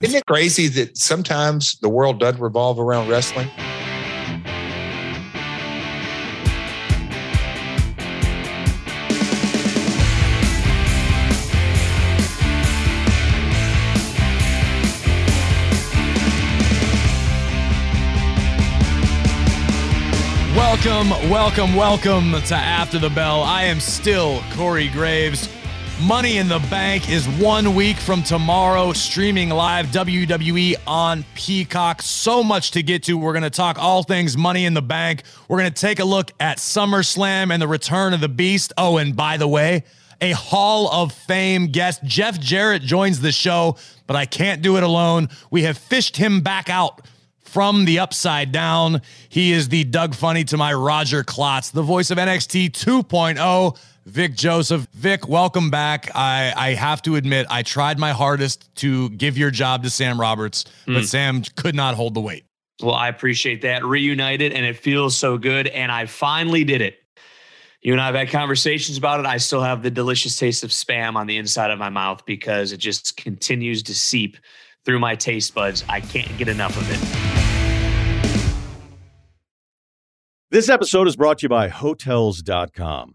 Isn't it crazy that sometimes the world doesn't revolve around wrestling? Welcome, welcome, welcome to After the Bell. I am still Corey Graves. Money in the Bank is one week from tomorrow, streaming live WWE on Peacock. So much to get to. We're going to talk all things Money in the Bank. We're going to take a look at SummerSlam and the return of the Beast. Oh, and by the way, a Hall of Fame guest. Jeff Jarrett joins the show, but I can't do it alone. We have fished him back out from the upside down. He is the Doug Funnie to my Roger Klotz, the voice of NXT 2.0. Vic Joseph. Vic, welcome back. I, I have to admit, I tried my hardest to give your job to Sam Roberts, but mm. Sam could not hold the weight. Well, I appreciate that. Reunited, and it feels so good. And I finally did it. You and I have had conversations about it. I still have the delicious taste of spam on the inside of my mouth because it just continues to seep through my taste buds. I can't get enough of it. This episode is brought to you by Hotels.com.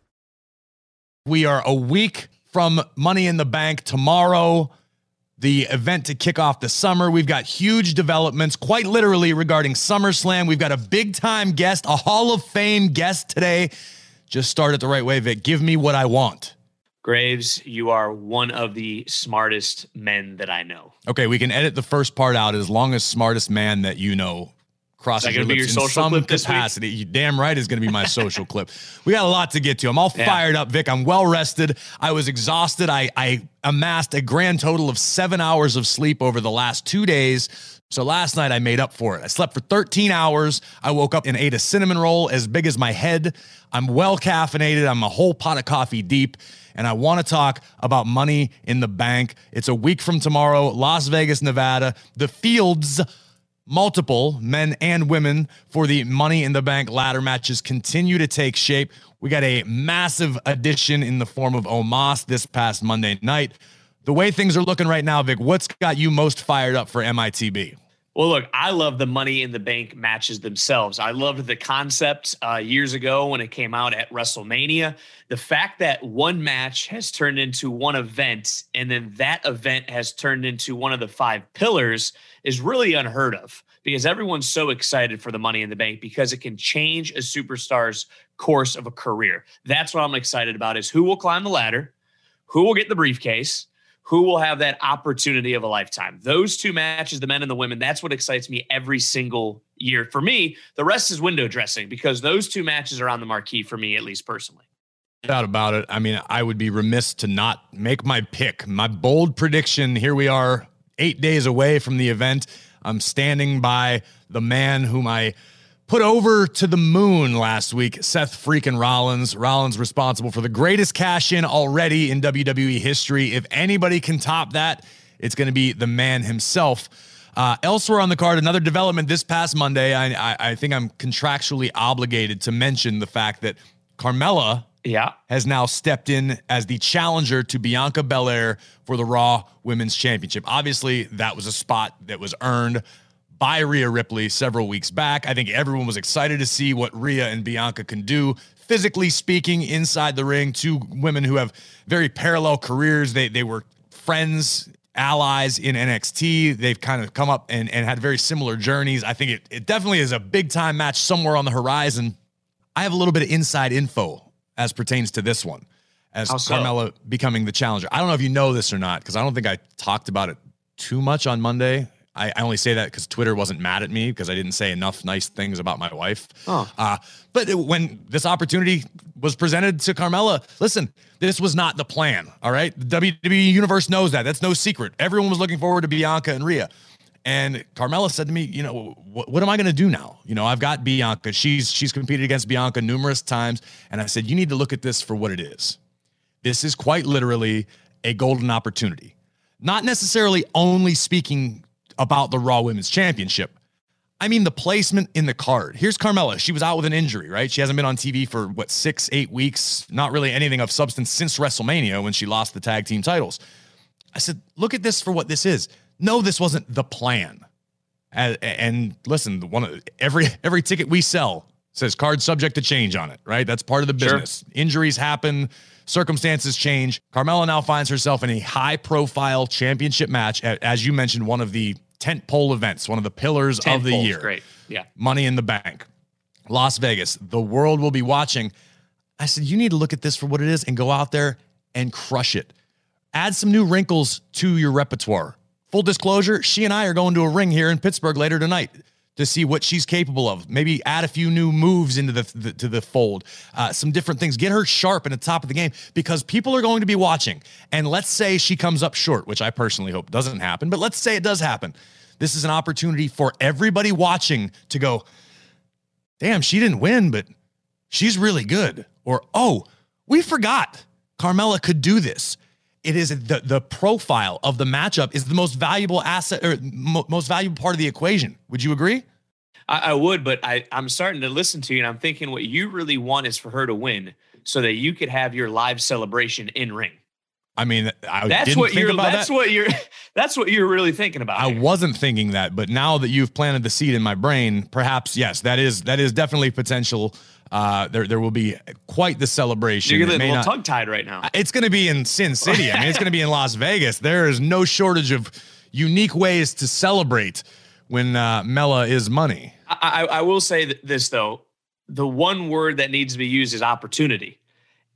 We are a week from Money in the Bank tomorrow, the event to kick off the summer. We've got huge developments, quite literally, regarding SummerSlam. We've got a big time guest, a Hall of Fame guest today. Just start it the right way, Vic. Give me what I want. Graves, you are one of the smartest men that I know. Okay, we can edit the first part out as long as smartest man that you know crosses your lips your in some capacity. You damn right is going to be my social clip. We got a lot to get to. I'm all yeah. fired up, Vic. I'm well rested. I was exhausted. I, I amassed a grand total of seven hours of sleep over the last two days. So last night I made up for it. I slept for 13 hours. I woke up and ate a cinnamon roll as big as my head. I'm well caffeinated. I'm a whole pot of coffee deep. And I want to talk about money in the bank. It's a week from tomorrow, Las Vegas, Nevada. The fields multiple men and women for the Money in the Bank ladder matches continue to take shape. We got a massive addition in the form of Omos this past Monday night. The way things are looking right now, Vic, what's got you most fired up for MITB? Well, look, I love the Money in the Bank matches themselves. I loved the concept uh, years ago when it came out at WrestleMania. The fact that one match has turned into one event and then that event has turned into one of the five pillars is really unheard of because everyone's so excited for the Money in the Bank because it can change a superstar's course of a career. That's what I'm excited about is who will climb the ladder, who will get the briefcase, who will have that opportunity of a lifetime. Those two matches, the men and the women, that's what excites me every single year. For me, the rest is window dressing because those two matches are on the marquee for me, at least personally. Doubt about it. I mean, I would be remiss to not make my pick. My bold prediction here we are, eight days away from the event. I'm standing by the man whom I put over to the moon last week, Seth freaking Rollins. Rollins responsible for the greatest cash in already in WWE history. If anybody can top that, it's going to be the man himself. Uh, elsewhere on the card, another development this past Monday. I, I, I think I'm contractually obligated to mention the fact that Carmella yeah, has now stepped in as the challenger to Bianca Belair for the Raw Women's Championship. Obviously, that was a spot that was earned by Rhea Ripley several weeks back. I think everyone was excited to see what Rhea and Bianca can do. Physically speaking, inside the ring, two women who have very parallel careers. They they were friends, allies in NXT. They've kind of come up and, and had very similar journeys. I think it, it definitely is a big time match somewhere on the horizon. I have a little bit of inside info as pertains to this one, as so? Carmella becoming the challenger. I don't know if you know this or not, because I don't think I talked about it too much on Monday. I, I only say that because Twitter wasn't mad at me because I didn't say enough nice things about my wife. Oh. Uh, but it, when this opportunity was presented to Carmella, listen, this was not the plan. All right. The WWE universe knows that. That's no secret. Everyone was looking forward to Bianca and Rhea. And Carmella said to me, you know, what, what am I going to do now? You know, I've got Bianca. She's she's competed against Bianca numerous times, and I said, you need to look at this for what it is. This is quite literally a golden opportunity. Not necessarily only speaking about the Raw Women's Championship. I mean, the placement in the card. Here's Carmella. She was out with an injury, right? She hasn't been on TV for what, six, eight weeks, not really anything of substance since WrestleMania when she lost the tag team titles. I said, look at this for what this is. No, this wasn't the plan. And, and listen, one of every every ticket we sell says card subject to change on it, right? That's part of the business. Sure. Injuries happen, circumstances change. Carmella now finds herself in a high profile championship match, as you mentioned, one of the tent pole events, one of the pillars tent of the year. Great. Yeah. Money in the bank. Las Vegas. The world will be watching. I said, you need to look at this for what it is and go out there and crush it. Add some new wrinkles to your repertoire. Full disclosure, she and I are going to a ring here in Pittsburgh later tonight to see what she's capable of. Maybe add a few new moves into the, the to the fold, uh, some different things. Get her sharp at the top of the game because people are going to be watching. And let's say she comes up short, which I personally hope doesn't happen, but let's say it does happen. This is an opportunity for everybody watching to go, damn, she didn't win, but she's really good. Or, oh, we forgot Carmella could do this it is the the profile of the matchup is the most valuable asset or mo- most valuable part of the equation. Would you agree? I, I, would, but I I'm starting to listen to you, and I'm thinking what you really want is for her to win, so that you could have your live celebration in ring. I mean, I that's what you're. that's that. what you're. That's what you're really thinking about. I here. wasn't thinking that, but now that you've planted the seed in my brain, perhaps yes, that is that is definitely potential uh, there, there will be quite the celebration. You're getting a little tongue tied right now. It's going to be in Sin City. I mean, it's going to be in Las Vegas. There is no shortage of unique ways to celebrate when uh, Mella is money. I, I, I will say this though: the one word that needs to be used is opportunity.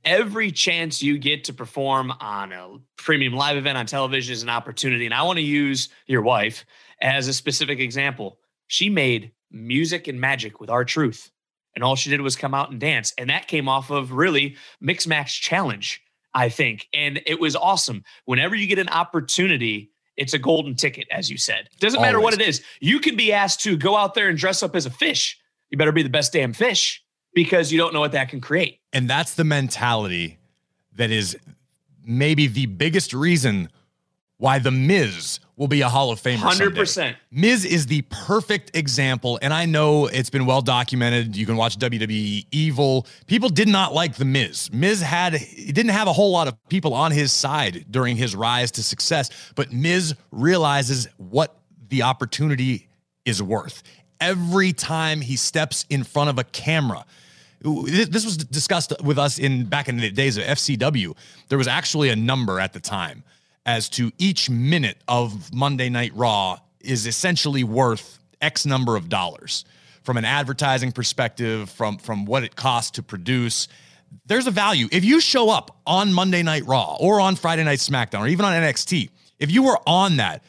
Every chance you get to perform on a premium live event on television is an opportunity. And I want to use your wife as a specific example. She made music and magic with R-Truth and all she did was come out and dance. And that came off of really Mix Match Challenge, I think. And it was awesome. Whenever you get an opportunity, it's a golden ticket, as you said. Doesn't Always. matter what it is. You can be asked to go out there and dress up as a fish. You better be the best damn fish because you don't know what that can create. And that's the mentality that is maybe the biggest reason why The Miz will be a Hall of Famer. Hundred percent. Miz is the perfect example, and I know it's been well documented. You can watch WWE Evil. People did not like the Miz. Miz had he didn't have a whole lot of people on his side during his rise to success, but Miz realizes what the opportunity is worth every time he steps in front of a camera. This was discussed with us in back in the days of FCW. There was actually a number at the time as to each minute of Monday Night Raw is essentially worth X number of dollars from an advertising perspective, from, from what it costs to produce. There's a value. If you show up on Monday Night Raw or on Friday Night SmackDown or even on NXT, if you were on that,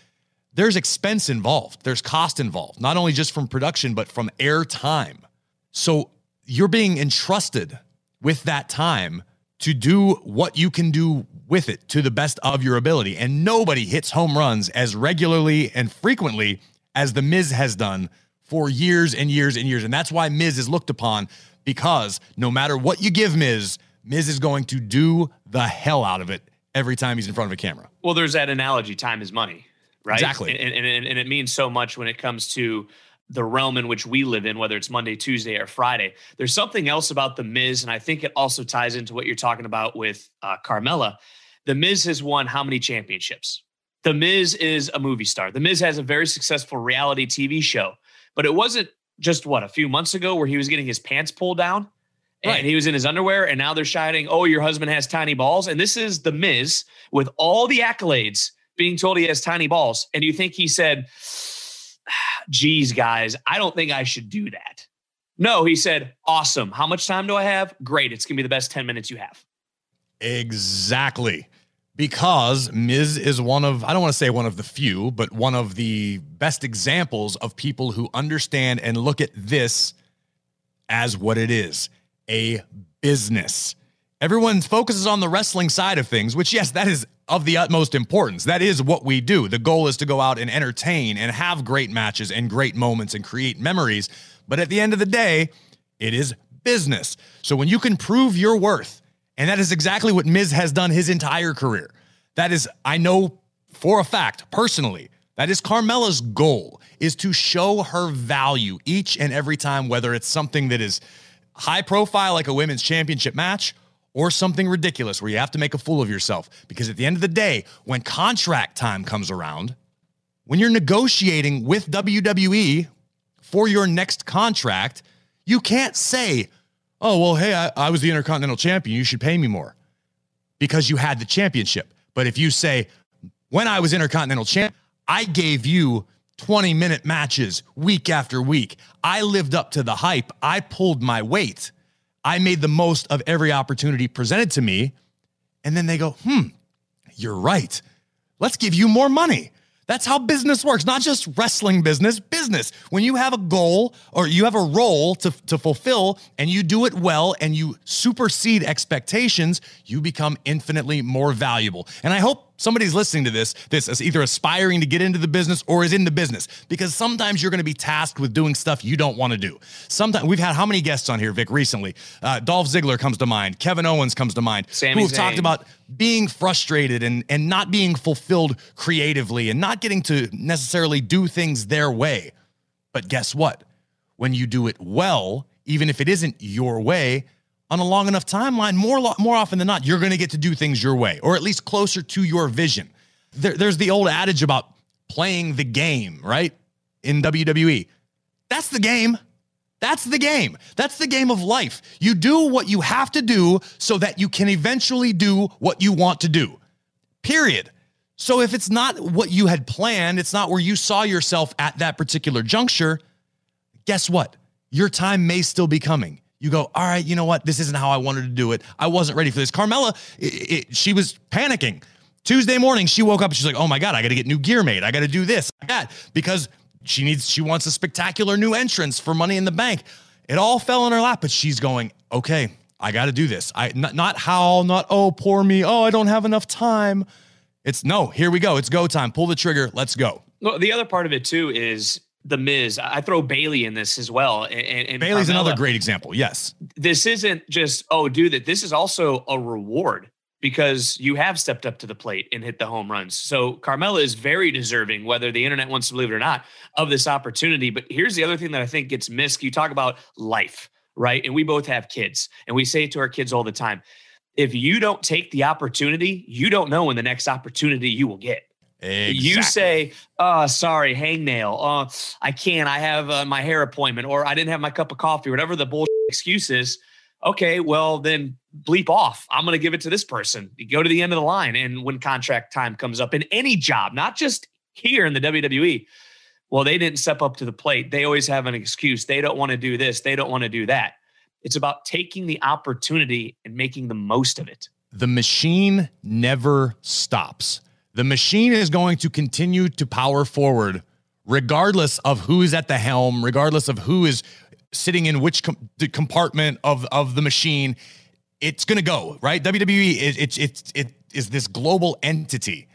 there's expense involved, there's cost involved, not only just from production, but from air time. So you're being entrusted with that time to do what you can do with it to the best of your ability. And nobody hits home runs as regularly and frequently as The Miz has done for years and years and years. And that's why Miz is looked upon because no matter what you give Miz, Miz is going to do the hell out of it every time he's in front of a camera. Well, there's that analogy time is money, right? Exactly. And, and, and, and it means so much when it comes to the realm in which we live in, whether it's Monday, Tuesday, or Friday. There's something else about The Miz, and I think it also ties into what you're talking about with uh, Carmella. The Miz has won how many championships? The Miz is a movie star. The Miz has a very successful reality TV show, but it wasn't just what a few months ago where he was getting his pants pulled down and right. he was in his underwear, and now they're shouting, "Oh, your husband has tiny balls!" And this is the Miz with all the accolades being told he has tiny balls, and you think he said geez, guys, I don't think I should do that. No, he said, awesome. How much time do I have? Great. It's going to be the best 10 minutes you have. Exactly. Because Miz is one of, I don't want to say one of the few, but one of the best examples of people who understand and look at this as what it is a business. Everyone focuses on the wrestling side of things, which, yes, that is of the utmost importance. That is what we do. The goal is to go out and entertain and have great matches and great moments and create memories. But at the end of the day, it is business. So when you can prove your worth, and that is exactly what Miz has done his entire career. That is, I know for a fact, personally, that is Carmella's goal is to show her value each and every time, whether it's something that is high profile like a women's championship match or something ridiculous where you have to make a fool of yourself. Because at the end of the day, when contract time comes around, when you're negotiating with WWE for your next contract, you can't say, oh, well, hey, I, I was the Intercontinental Champion. You should pay me more because you had the championship. But if you say, when I was Intercontinental Champ, I gave you 20 minute matches week after week. I lived up to the hype. I pulled my weight. I made the most of every opportunity presented to me. And then they go, hmm, you're right. Let's give you more money. That's how business works, not just wrestling business, business. When you have a goal or you have a role to, to fulfill and you do it well and you supersede expectations, you become infinitely more valuable. And I hope somebody's listening to this, this is either aspiring to get into the business or is in the business because sometimes you're going to be tasked with doing stuff you don't want to do. Sometimes we've had how many guests on here, Vic, recently? Uh, Dolph Ziggler comes to mind, Kevin Owens comes to mind, Sami who've talked about being frustrated and and not being fulfilled creatively and not getting to necessarily do things their way. But guess what? When you do it well, even if it isn't your way, on a long enough timeline, more more often than not, you're going to get to do things your way, or at least closer to your vision. There, there's the old adage about playing the game, right? In WWE, that's the game. That's the game. That's the game of life. You do what you have to do so that you can eventually do what you want to do. Period. So if it's not what you had planned, it's not where you saw yourself at that particular juncture, guess what? Your time may still be coming you go, all right, you know what? This isn't how I wanted to do it. I wasn't ready for this. Carmella, it, it, she was panicking. Tuesday morning, she woke up and she's like, oh my God, I got to get new gear made. I got to do this, that, because she needs, she wants a spectacular new entrance for Money in the Bank. It all fell in her lap, but she's going, okay, I got to do this. I not, not how, not oh, poor me. Oh, I don't have enough time. It's no, here we go. It's go time. Pull the trigger. Let's go. Well, the other part of it too is the Miz. I throw Bayley in this as well. And, and Bayley's Carmella. another great example. Yes. This isn't just, oh, do that. This is also a reward because you have stepped up to the plate and hit the home runs. So Carmella is very deserving, whether the internet wants to believe it or not, of this opportunity. But here's the other thing that I think gets missed. You talk about life, right? And we both have kids, and we say it to our kids all the time. If you don't take the opportunity, you don't know when the next opportunity you will get. Exactly. You say, "Oh, sorry, hangnail. Oh, I can't. I have uh, my hair appointment, or I didn't have my cup of coffee, whatever the bullshit excuse is." Okay, well then bleep off. I'm going to give it to this person. You go to the end of the line, and when contract time comes up in any job, not just here in the WWE, well, they didn't step up to the plate. They always have an excuse. They don't want to do this. They don't want to do that. It's about taking the opportunity and making the most of it. The machine never stops. The machine is going to continue to power forward regardless of who is at the helm, regardless of who is sitting in which com- compartment of, of the machine. It's going to go, right? WWE is it's it's it is this global entity.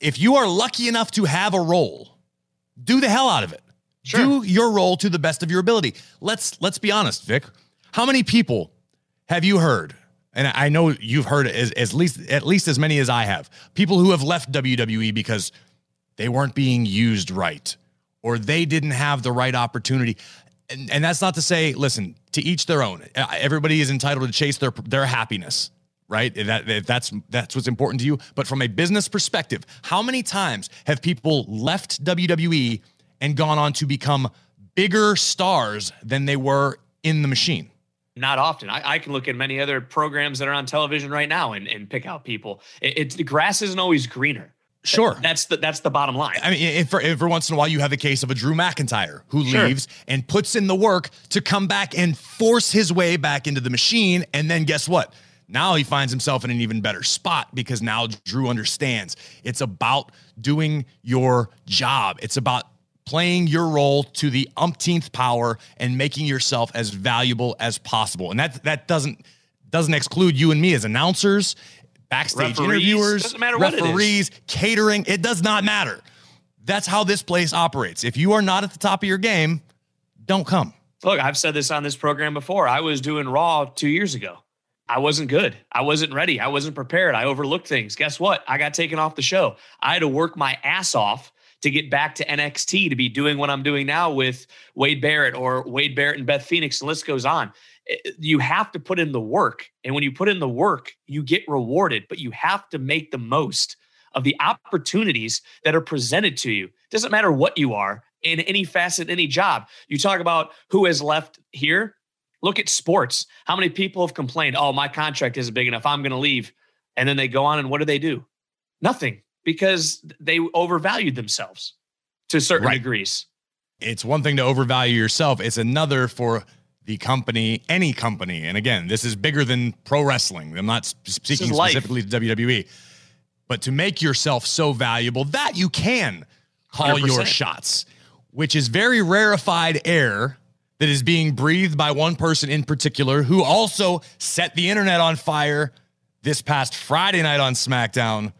If you are lucky enough to have a role, do the hell out of it. Sure. Do your role to the best of your ability. Let's let's be honest, Vic. How many people have you heard and I know you've heard as, as least at least as many as I have. People who have left WWE because they weren't being used right, or they didn't have the right opportunity. And, and that's not to say, listen, to each their own. Uh, everybody is entitled to chase their their happiness, right? That that's that's what's important to you. But from a business perspective, how many times have people left WWE and gone on to become bigger stars than they were in the machine? Not often. I, I, can look at many other programs that are on television right now and, and pick out people. It, it, the grass isn't always greener. Sure. That's the that's the bottom line. I mean, for every once in a while, you have the case of a Drew McIntyre who sure. leaves and puts in the work to come back and force his way back into the machine. And then guess what? Now he finds himself in an even better spot because now Drew understands it's about doing your job. It's about playing your role to the umpteenth power and making yourself as valuable as possible. And that that doesn't doesn't exclude you and me as announcers, backstage referees, interviewers, referees, catering. It does not matter. That's how this place operates. If you are not at the top of your game, don't come. Look, I've said this on this program before. I was doing Raw two years ago. I wasn't good. I wasn't ready. I wasn't prepared. I overlooked things. Guess what? I got taken off the show. I had to work my ass off to get back to NXT to be doing what I'm doing now with Wade Barrett or Wade Barrett and Beth Phoenix. The list goes on. Eh, you have to put in the work. And when you put in the work, you get rewarded, but you have to make the most of the opportunities that are presented to you. Doesn't matter what you are in any facet, any job. You talk about who has left here. Look at sports. How many people have complained, oh, my contract isn't big enough. I'm going to leave. And then they go on and what do they do? Nothing because they overvalued themselves to certain right. degrees. It's one thing to overvalue yourself, it's another for the company, any company. And again, this is bigger than pro wrestling. I'm not speaking specifically to WWE, but to make yourself so valuable that you can call 100%. your shots, which is very rarefied air that is being breathed by one person in particular who also set the internet on fire this past Friday night on SmackDown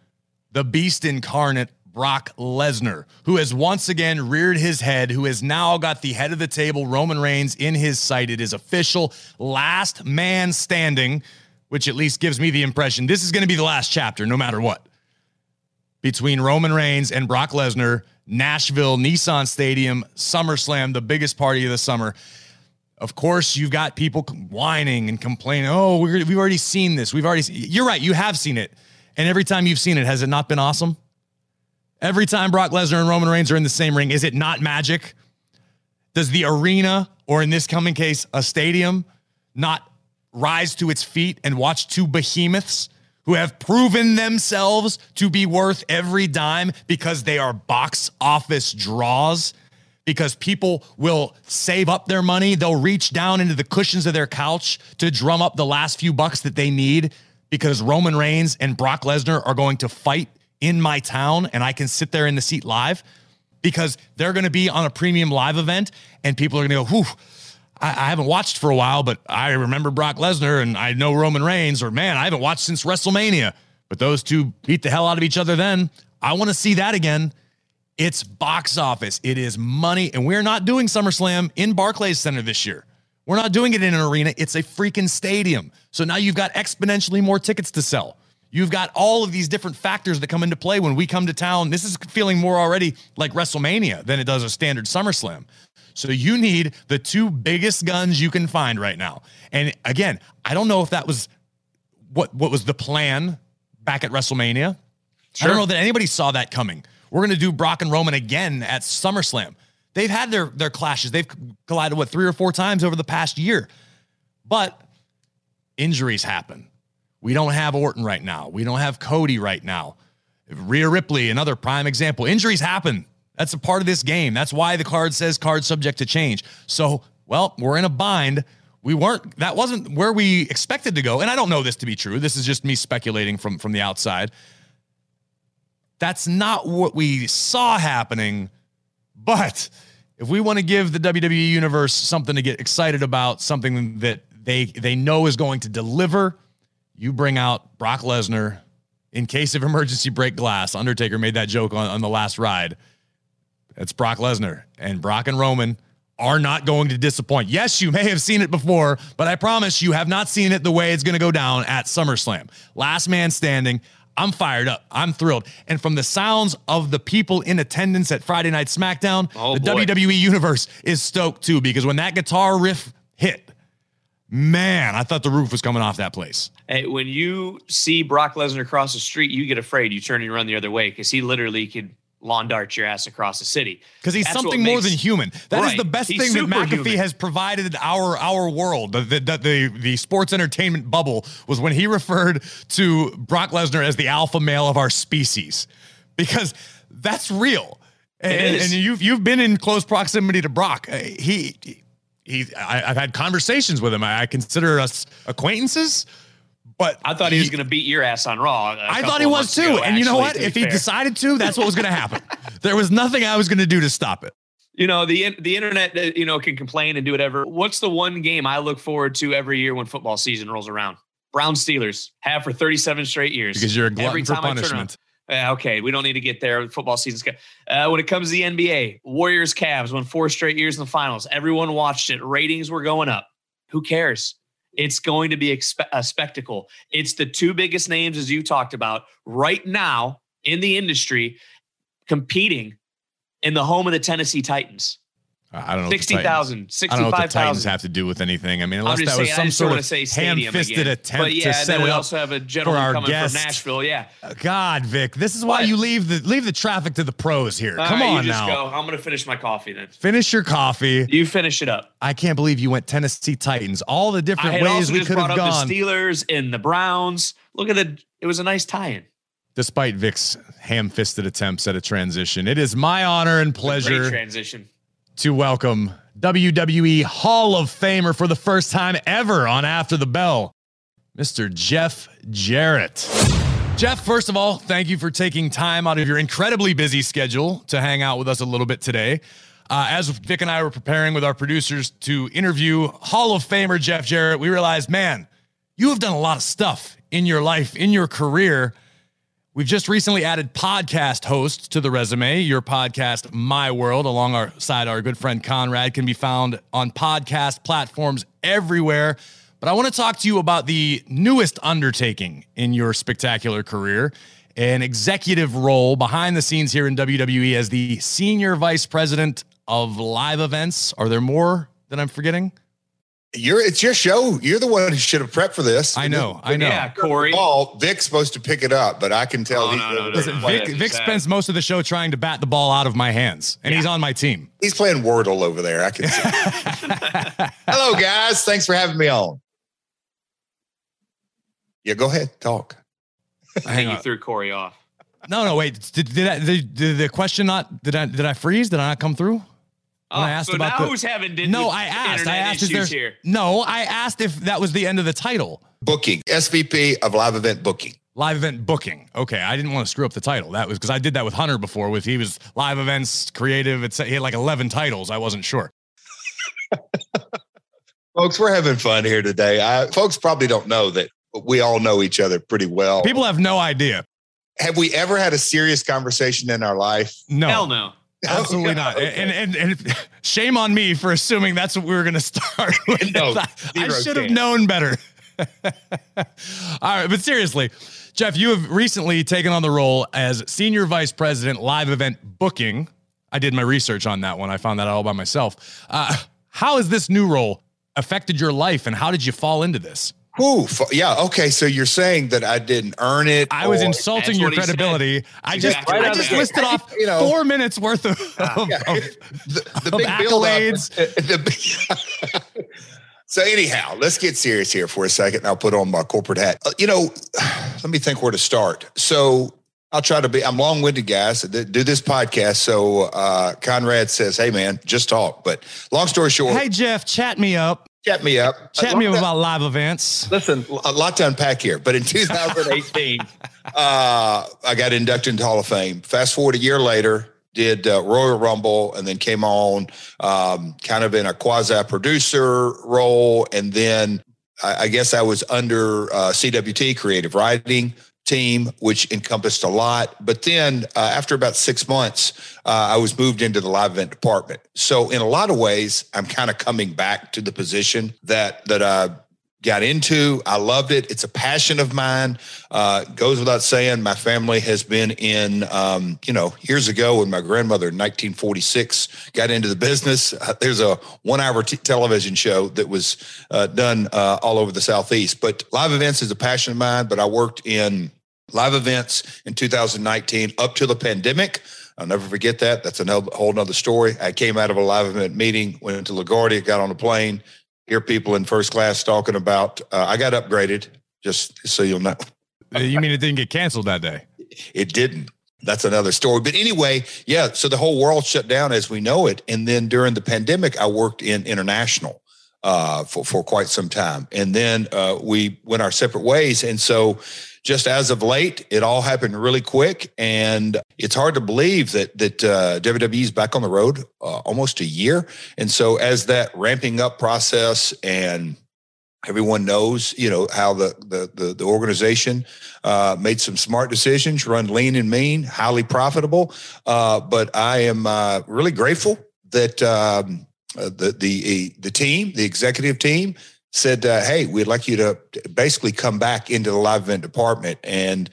the beast incarnate, Brock Lesnar, who has once again reared his head, who has now got the head of the table, Roman Reigns, in his sight. It is official. Last man standing, which at least gives me the impression this is going to be the last chapter, no matter what. Between Roman Reigns and Brock Lesnar, Nashville, Nissan Stadium, SummerSlam, the biggest party of the summer. Of course, you've got people whining and complaining. Oh, we have already seen this. We've already. Seen. You're right. You have seen it. And every time you've seen it, has it not been awesome? Every time Brock Lesnar and Roman Reigns are in the same ring, is it not magic? Does the arena, or in this coming case, a stadium, not rise to its feet and watch two behemoths who have proven themselves to be worth every dime because they are box office draws? Because people will save up their money. They'll reach down into the cushions of their couch to drum up the last few bucks that they need because Roman Reigns and Brock Lesnar are going to fight in my town and I can sit there in the seat live because they're going to be on a premium live event and people are going to go, whew, I, I, haven't watched for a while, but I remember Brock Lesnar and I know Roman Reigns, or man, I haven't watched since WrestleMania. But those two beat the hell out of each other then. I want to see that again. It's box office, it is money, and we're not doing SummerSlam in Barclays Center this year. We're not doing it in an arena, it's a freaking stadium. So now you've got exponentially more tickets to sell. You've got all of these different factors that come into play when we come to town. This is feeling more already like WrestleMania than it does a standard SummerSlam. So you need the two biggest guns you can find right now. And again, I don't know if that was what what was the plan back at WrestleMania. Sure. I don't know that anybody saw that coming. We're going to do Brock and Roman again at SummerSlam. They've had their their clashes. They've collided what three or four times over the past year. But injuries happen. We don't have Orton right now. We don't have Cody right now. Rhea Ripley, another prime example. Injuries happen. That's a part of this game. That's why the card says card subject to change. So, well, we're in a bind. We weren't that wasn't where we expected to go. And I don't know this to be true. This is just me speculating from from the outside. That's not what we saw happening but if we want to give the WWE universe something to get excited about, something that they they know is going to deliver, you bring out Brock Lesnar in case of emergency break glass. Undertaker made that joke on, on the last ride. It's Brock Lesnar and Brock and Roman are not going to disappoint. Yes, you may have seen it before, but I promise you have not seen it the way it's going to go down at SummerSlam. Last man standing. I'm fired up. I'm thrilled. And from the sounds of the people in attendance at Friday Night SmackDown, oh, the boy. WWE universe is stoked too because when that guitar riff hit, man, I thought the roof was coming off that place. Hey, when you see Brock Lesnar cross the street, you get afraid. You turn and run the other way because he literally could lawn dart your ass across the city. Because he's That's something more than human. That right. is the best he's thing that McAfee human. has provided our our world. The, the, the, the, sports entertainment bubble was when he referred to Brock Lesnar as the alpha male of our species. Because that's real. And, and, you've you've been in close proximity to Brock. Uh, he he I, have had conversations with him. I consider us acquaintances. But I thought he, he was going to beat your ass on Raw. I thought he was too. Ago, and actually, you know what? If he decided to, that's what was going to happen. there was nothing I was going to do to stop it. You know the the internet, uh, you know, can complain and do whatever. What's the one game I look forward to every year when football season rolls around? Brown Steelers have for 37 straight years. Because you're a glutton every for punishment. Uh, okay, we don't need to get there. Football season. Uh, when it comes to the NBA, Warriors Cavs won four straight years in the finals. Everyone watched it. Ratings were going up. Who cares? It's going to be a spectacle. It's the two biggest names, as you talked about, right now in the industry competing in the home of the Tennessee Titans. I don't know. 60,000, 65,000. I don't know what the Titans have to do with anything. I mean, unless that saying, was some sort of ham-fisted attempt but yeah, to set we it also have a gentleman coming guest. from Nashville. Yeah. Uh, God, Vic, this is why what? you leave the leave the traffic to the pros here. Come on now. Go. I'm going to finish my coffee then. Finish your coffee. You finish it up. I can't believe you went Tennessee Titans. All the different ways we could have gone. The Steelers and the Browns. Look at the. It was a nice tie-in despite Vic's ham-fisted attempts at a transition. It is my honor and pleasure transition to welcome WWE Hall of Famer for the first time ever on After the Bell, Mr. Jeff Jarrett. Jeff, first of all, thank you for taking time out of your incredibly busy schedule to hang out with us a little bit today. Uh, as Vic and I were preparing with our producers to interview Hall of Famer Jeff Jarrett, we realized, man, you have done a lot of stuff in your life, in your career. We've just recently added podcast hosts to the resume. Your podcast, My World, alongside our good friend Conrad, can be found on podcast platforms everywhere. But I want to talk to you about the newest undertaking in your spectacular career an executive role behind the scenes here in WWE as the senior vice president of live events. Are there more that I'm forgetting? You're it's your show. You're the one who should have prepped for this. I know. I know. Yeah, Corey. Ball. Vic's supposed to pick it up, but I can tell. Oh, no, no, no, Listen, Vic, Vic spends most of the show trying to bat the ball out of my hands, and yeah. he's on my team. He's playing Wordle over there. I can see. Hello, guys. Thanks for having me on. Yeah, go ahead. Talk. I think you threw Corey off. No, no, wait. Did, did, I, did, did the question not? Did I? Did I freeze? Did I not come through? Oh, I asked so about now the, who's having no, I asked. I asked if there's here. no. I asked if that was the end of the title. Booking SVP of live event booking. Live event booking. Okay, I didn't want to screw up the title. That was because I did that with Hunter before. With he was live events creative. It's he had like eleven titles. I wasn't sure. folks, we're having fun here today. I, folks probably don't know that we all know each other pretty well. People have no idea. Have we ever had a serious conversation in our life? No. Hell no. Absolutely not. Okay. And, and and shame on me for assuming that's what we were going to start with. No, I, I should have known better. All right, but seriously, Jeff, you have recently taken on the role as senior vice president live event booking. I did my research on that one. I found that out all by myself. Uh, how has this new role affected your life, and how did you fall into this? Ooh, yeah. Okay, so you're saying that I didn't earn it. I was insulting your credibility. I just, right I just listed off you know, four minutes worth of, of, yeah, of, the, the big accolades. The, so anyhow, let's get serious here for a second. I'll put on my corporate hat. Uh, you know, let me think where to start. So I'll try to be. I'm long-winded, guys. Do this podcast. So uh, Conrad says, "Hey, man, just talk." But long story short, hey Jeff, chat me up. Chat me up. Chat me up about live events. Listen, a lot to unpack here. But in 2018, uh, I got inducted into Hall of Fame. Fast forward a year later, did uh, Royal Rumble, and then came on um, kind of in a quasi producer role, and then I, I guess I was under uh, CWT Creative Writing team, which encompassed a lot. But then uh, after about six months, uh, I was moved into the live event department. So in a lot of ways, I'm kind of coming back to the position that that I got into. I loved it. It's a passion of mine. Uh, goes without saying, my family has been in, um, you know, years ago when my grandmother in 1946 got into the business. Uh, there's a one hour t- television show that was uh, done uh, all over the Southeast. But live events is a passion of mine, but I worked in live events in 2019 up to the pandemic. I'll never forget that. That's a whole nother story. I came out of a live event meeting, went to LaGuardia, got on a plane, hear people in first class talking about. Uh, I got upgraded, just so you'll know. Uh, you mean it didn't get canceled that day? It didn't. That's another story. But anyway, yeah. So the whole world shut down as we know it, and then during the pandemic, I worked in international uh, for for quite some time, and then uh, we went our separate ways. And so just as of late, it all happened really quick, and it's hard to believe that that uh, WWE is back on the road uh, almost a year. And so, as that ramping up process and everyone knows, you know, how the the the, the organization uh, made some smart decisions, run lean and mean, highly profitable. Uh, but I am uh, really grateful that um, uh, the the the team, the executive team, said, uh, "Hey, we'd like you to basically come back into the live event department." And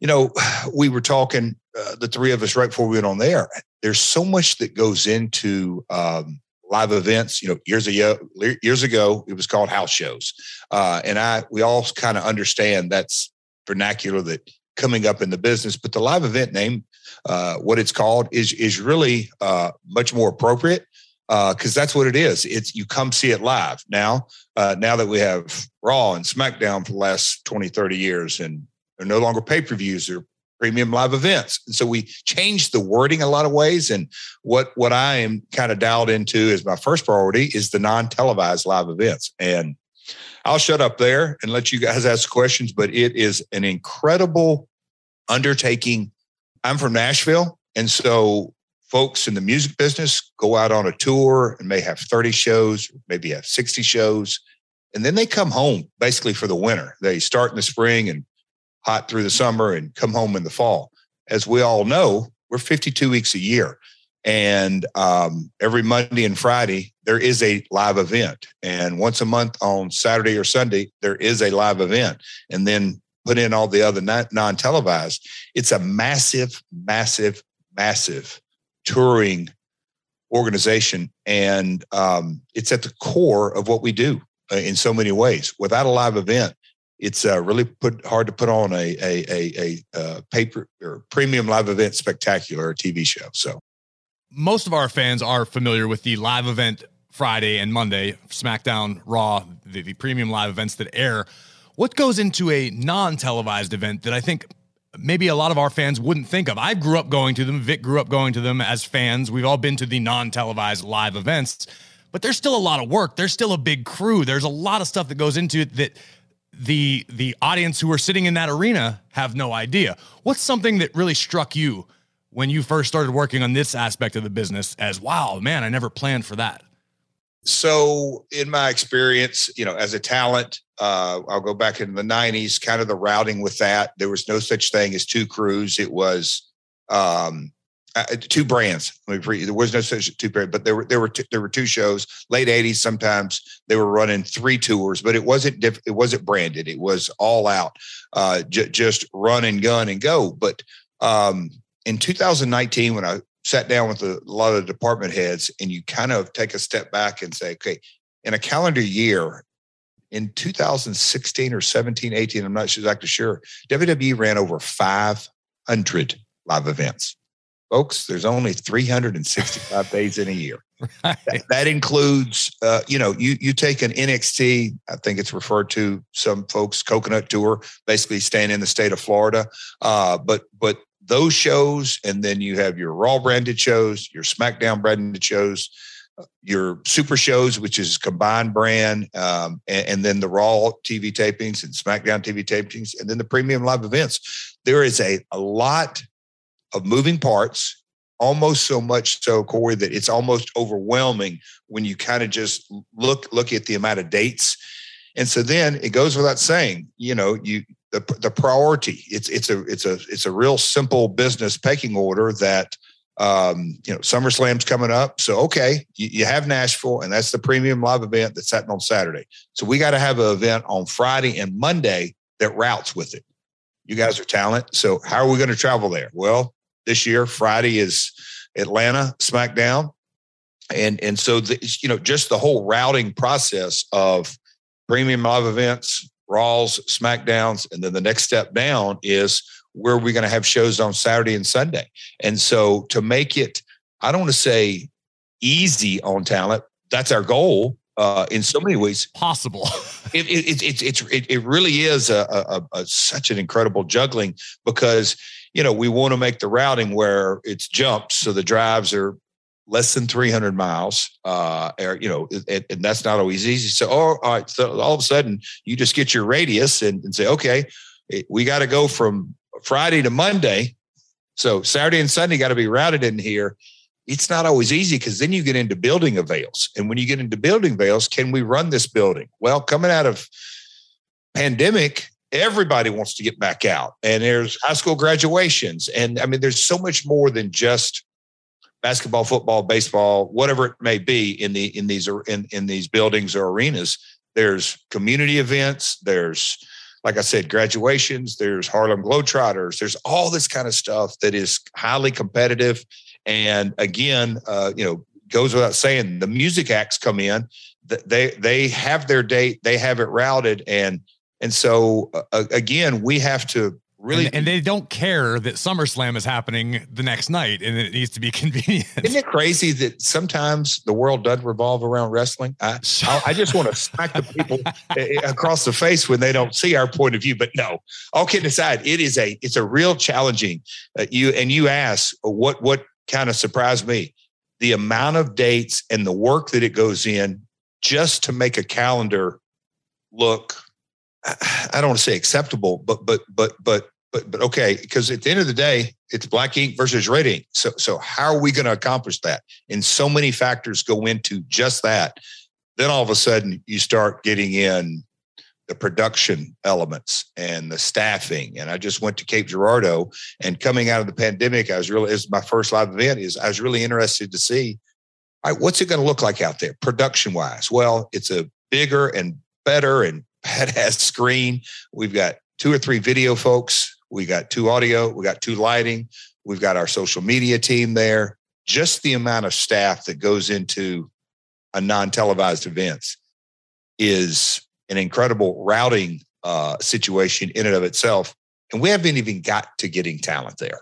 you know, we were talking uh, the three of us right before we went on there. There's so much that goes into um, live events. You know, years ago, years ago, it was called house shows, uh, and I we all kind of understand that's vernacular that coming up in the business. But the live event name, uh, what it's called, is is really uh, much more appropriate because uh, that's what it is. It's you come see it live. Now, uh, now that we have Raw and SmackDown for the last 20, 30 years, and they're no longer pay per views, they're premium live events. And so we changed the wording a lot of ways. And what what I am kind of dialed into is my first priority is the non televised live events. And I'll shut up there and let you guys ask questions, but it is an incredible undertaking. I'm from Nashville. And so folks in the music business go out on a tour and may have 30 shows, maybe have 60 shows, and then they come home basically for the winter. They start in the spring and hot through the summer and come home in the fall. As we all know, we're 52 weeks a year. And um, every Monday and Friday, there is a live event. And once a month on Saturday or Sunday, there is a live event. And then put in all the other non televised. It's a massive, massive, massive touring organization, and um, it's at the core of what we do uh, in so many ways. Without a live event, it's uh, really put hard to put on a a a, a uh, paper or premium live event spectacular or TV show. So, most of our fans are familiar with the live event Friday and Monday, SmackDown, Raw, the, the premium live events that air. What goes into a non televised event that I think maybe a lot of our fans wouldn't think of. I grew up going to them. Vic grew up going to them as fans. We've all been to the non televised live events, but there's still a lot of work. There's still a big crew. There's a lot of stuff that goes into it that the the audience who are sitting in that arena have no idea. What's something that really struck you when you first started working on this aspect of the business as wow, man, I never planned for that? So, in my experience, you know, as a talent, uh, I'll go back in the 90s, kind of the routing with that. There was no such thing as two crews. It was um, uh, two brands. There was no such two brands, but there were there were two, there were two shows. Late 80s, sometimes they were running three tours, but it wasn't diff, it wasn't branded. It was all out, uh, j- just run and gun and go. But um, in 2019, when I sat down with a, lot of department heads and you kind of take a step back and say, okay, in a calendar year, in 2016 or 17, 18, I'm not exactly sure, WWE ran over 500 live events. Folks, there's only 365 days in a year. Right. That, that, includes, uh, you know, you you take an NXT, I think it's referred to some folks coconut tour, basically staying in the state of Florida. Uh, but but those shows, and then you have your Raw branded shows, your SmackDown branded shows, your Super shows, which is combined brand, um, and, and, then the Raw TV tapings and SmackDown TV tapings, and then the premium live events. There is a, a lot of moving parts, almost so much so, Corey, that it's almost overwhelming when you kind of just look look at the amount of dates. And so then it goes without saying, you know, you the the priority. It's it's a it's a it's a real simple business pecking order that Um, you know, SummerSlam's coming up. So, okay, you, you, have Nashville, and that's the premium live event that's happening on Saturday. So, we got to have an event on Friday and Monday that routes with it. You guys are talent. So, how are we going to travel there? Well, this year, Friday is Atlanta SmackDown. And, and so, the, you know, just the whole routing process of premium live events, Raws, SmackDowns, and then the next step down is where we're going to have shows on Saturday and Sunday. And so to make it, I don't want to say easy on talent, that's our goal uh, in so many ways. Possible. it, it, it, it, it, it really is a, a, a, such an incredible juggling because, you know, we want to make the routing where it's jumps. So the drives are less than 300 miles, uh, or, you know, and, and that's not always easy. So, oh, all right. So all of a sudden you just get your radius and, and say, okay, we got to go from Friday to Monday. So Saturday and Sunday got to be routed in here. It's not always easy because then you get into building avails. And when you get into building avails, can we run this building? Well, coming out of pandemic, everybody wants to get back out. And there's high school graduations. And I mean, there's so much more than just basketball, football, baseball, whatever it may be in the in these in, in these buildings or arenas. There's community events, there's like I said, graduations, there's Harlem Globetrotters, there's all this kind of stuff that is highly competitive. And again, uh, you know, goes without saying, the music acts come in, they they have their date, they have it routed, and and so uh, again, we have to really and, and, they don't care that SummerSlam is happening the next night and it needs to be convenient. Isn't it crazy that sometimes the world doesn't revolve around wrestling? I, I, I just want to smack the people across the face when they don't see our point of view. But no, all kidding aside, it is a it's a real challenging. Uh, you and you ask what what kind of surprised me the amount of dates and the work that it goes in just to make a calendar look I don't want to say acceptable, but but but but but but okay, because at the end of the day, it's black ink versus red ink. So so how are we going to accomplish that? And so many factors go into just that. Then all of a sudden you start getting in the production elements and the staffing. And I just went to Cape Girardeau and coming out of the pandemic, I was really is my first live event is I was really interested to see all right, what's it going to look like out there production wise? Well, it's a bigger and better and badass screen. We've got two or three video folks. We got two audio. We got two lighting. We've got our social media team there. Just the amount of staff that goes into a non-televised events is an incredible routing uh, situation in and of itself. And we haven't even got to getting talent there.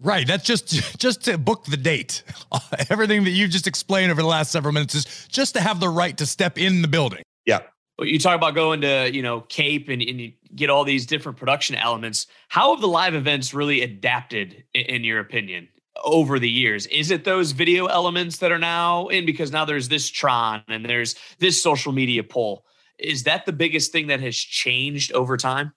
Right. That's just just to book the date. Everything that you've just explained over the last several minutes is just to have the right to step in the building. Yeah you talk about going to you know cape and, and you get all these different production elements. How have the live events really adapted in, in, your opinion over the years? Is it those video elements that are now in? Because now there's this tron and there's this social media pull. Is that the biggest thing that has changed over time?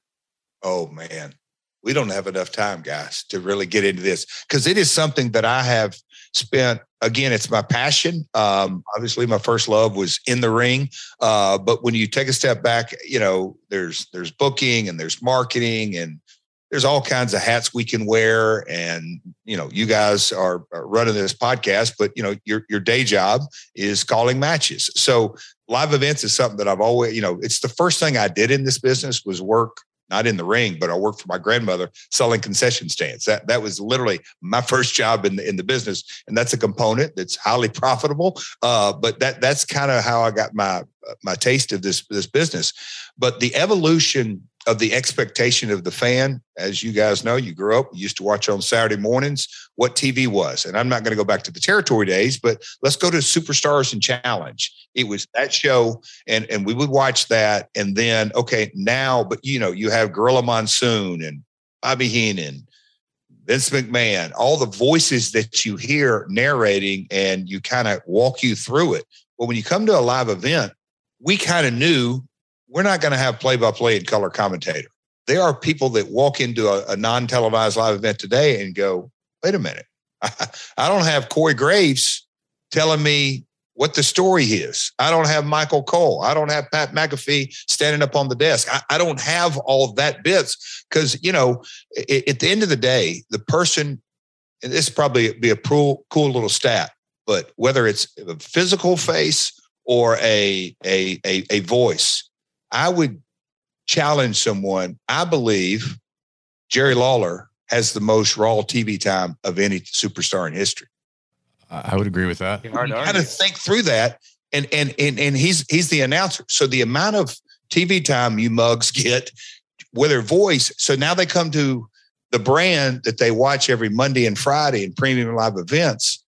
Oh man. We don't have enough time guys to really get into this because it is something that i have spent again it's my passion. Um, obviously my first love was in the ring. Uh, but when you take a step back you know there's there's booking and there's marketing and there's all kinds of hats we can wear. And you know you guys are, are running this podcast but you know your your day job is calling matches. So live events is something that i've always you know it's the first thing i did in this business was work not in the ring, but I worked for my grandmother selling concession stands. That that was literally my first job in the in the business, and that's a component that's highly profitable. Uh, but that that's kind of how I got my my taste of this this business. But the evolution of the expectation of the fan. As you guys know, you grew up, you used to watch on Saturday mornings what TV was. And I'm not going to go back to the territory days, but let's go to Superstars and Challenge. It was that show, and, and we would watch that. And then, okay, now, but you know, you have Gorilla Monsoon and Bobby Heenan, Vince McMahon, all the voices that you hear narrating, and you kind of walk you through it. But when you come to a live event, we kind of knew we're not going to have play by play and color commentator. There are people that walk into a, a non televised live event today and go, wait a minute, I don't have Corey Graves telling me what the story is. I don't have Michael Cole. I don't have Pat McAfee standing up on the desk. I, I don't have all that bits because, you know, it, at the end of the day, the person and this probably be a cool, cool little stat, but whether it's a physical face or a, a, a, a voice, I would challenge someone. I believe Jerry Lawler has the most raw TV time of any superstar in history. I would agree with that. You kind of think through that, and and and and he's he's the announcer. So the amount of TV time you mugs get with their voice. So now they come to the brand that they watch every Monday and Friday in premium live events,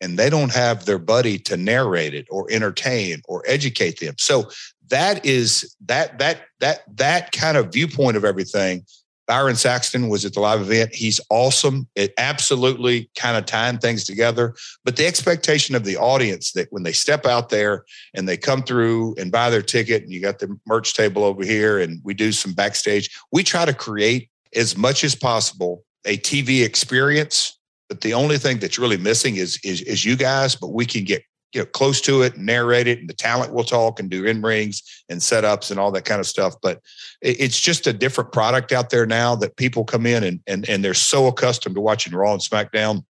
and they don't have their buddy to narrate it or entertain or educate them. So that is that that that that kind of viewpoint of everything Byron Saxton was at the live event. He's awesome. It absolutely kind of tying things together. But the expectation of the audience that when they step out there and they come through and buy their ticket, and you got the merch table over here, and we do some backstage, we try to create as much as possible a TV experience. But the only thing that's really missing is, is, is you guys, but we can get you know close to it and narrate it and the talent will talk and do in rings and setups and all that kind of stuff. But it's just a different product out there now that people come in and and, and they're so accustomed to watching raw and smackdown.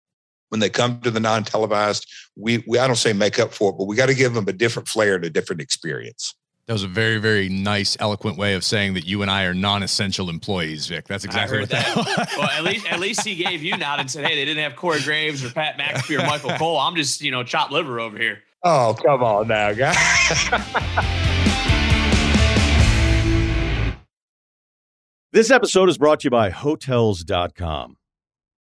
When they come to the non-televised we, we i don't say make up for it but we got to give them a different flair and a different experience that was a very, very nice, eloquent way of saying that you and I are non-essential employees, Vic. That's exactly what that. that well, at least, at least he gave you nod and said, "Hey, they didn't have Corey Graves or Pat McAfee or Michael Cole. I'm just, you know, chopped liver over here." Oh, come on now, guys. this episode is brought to you by Hotels.com.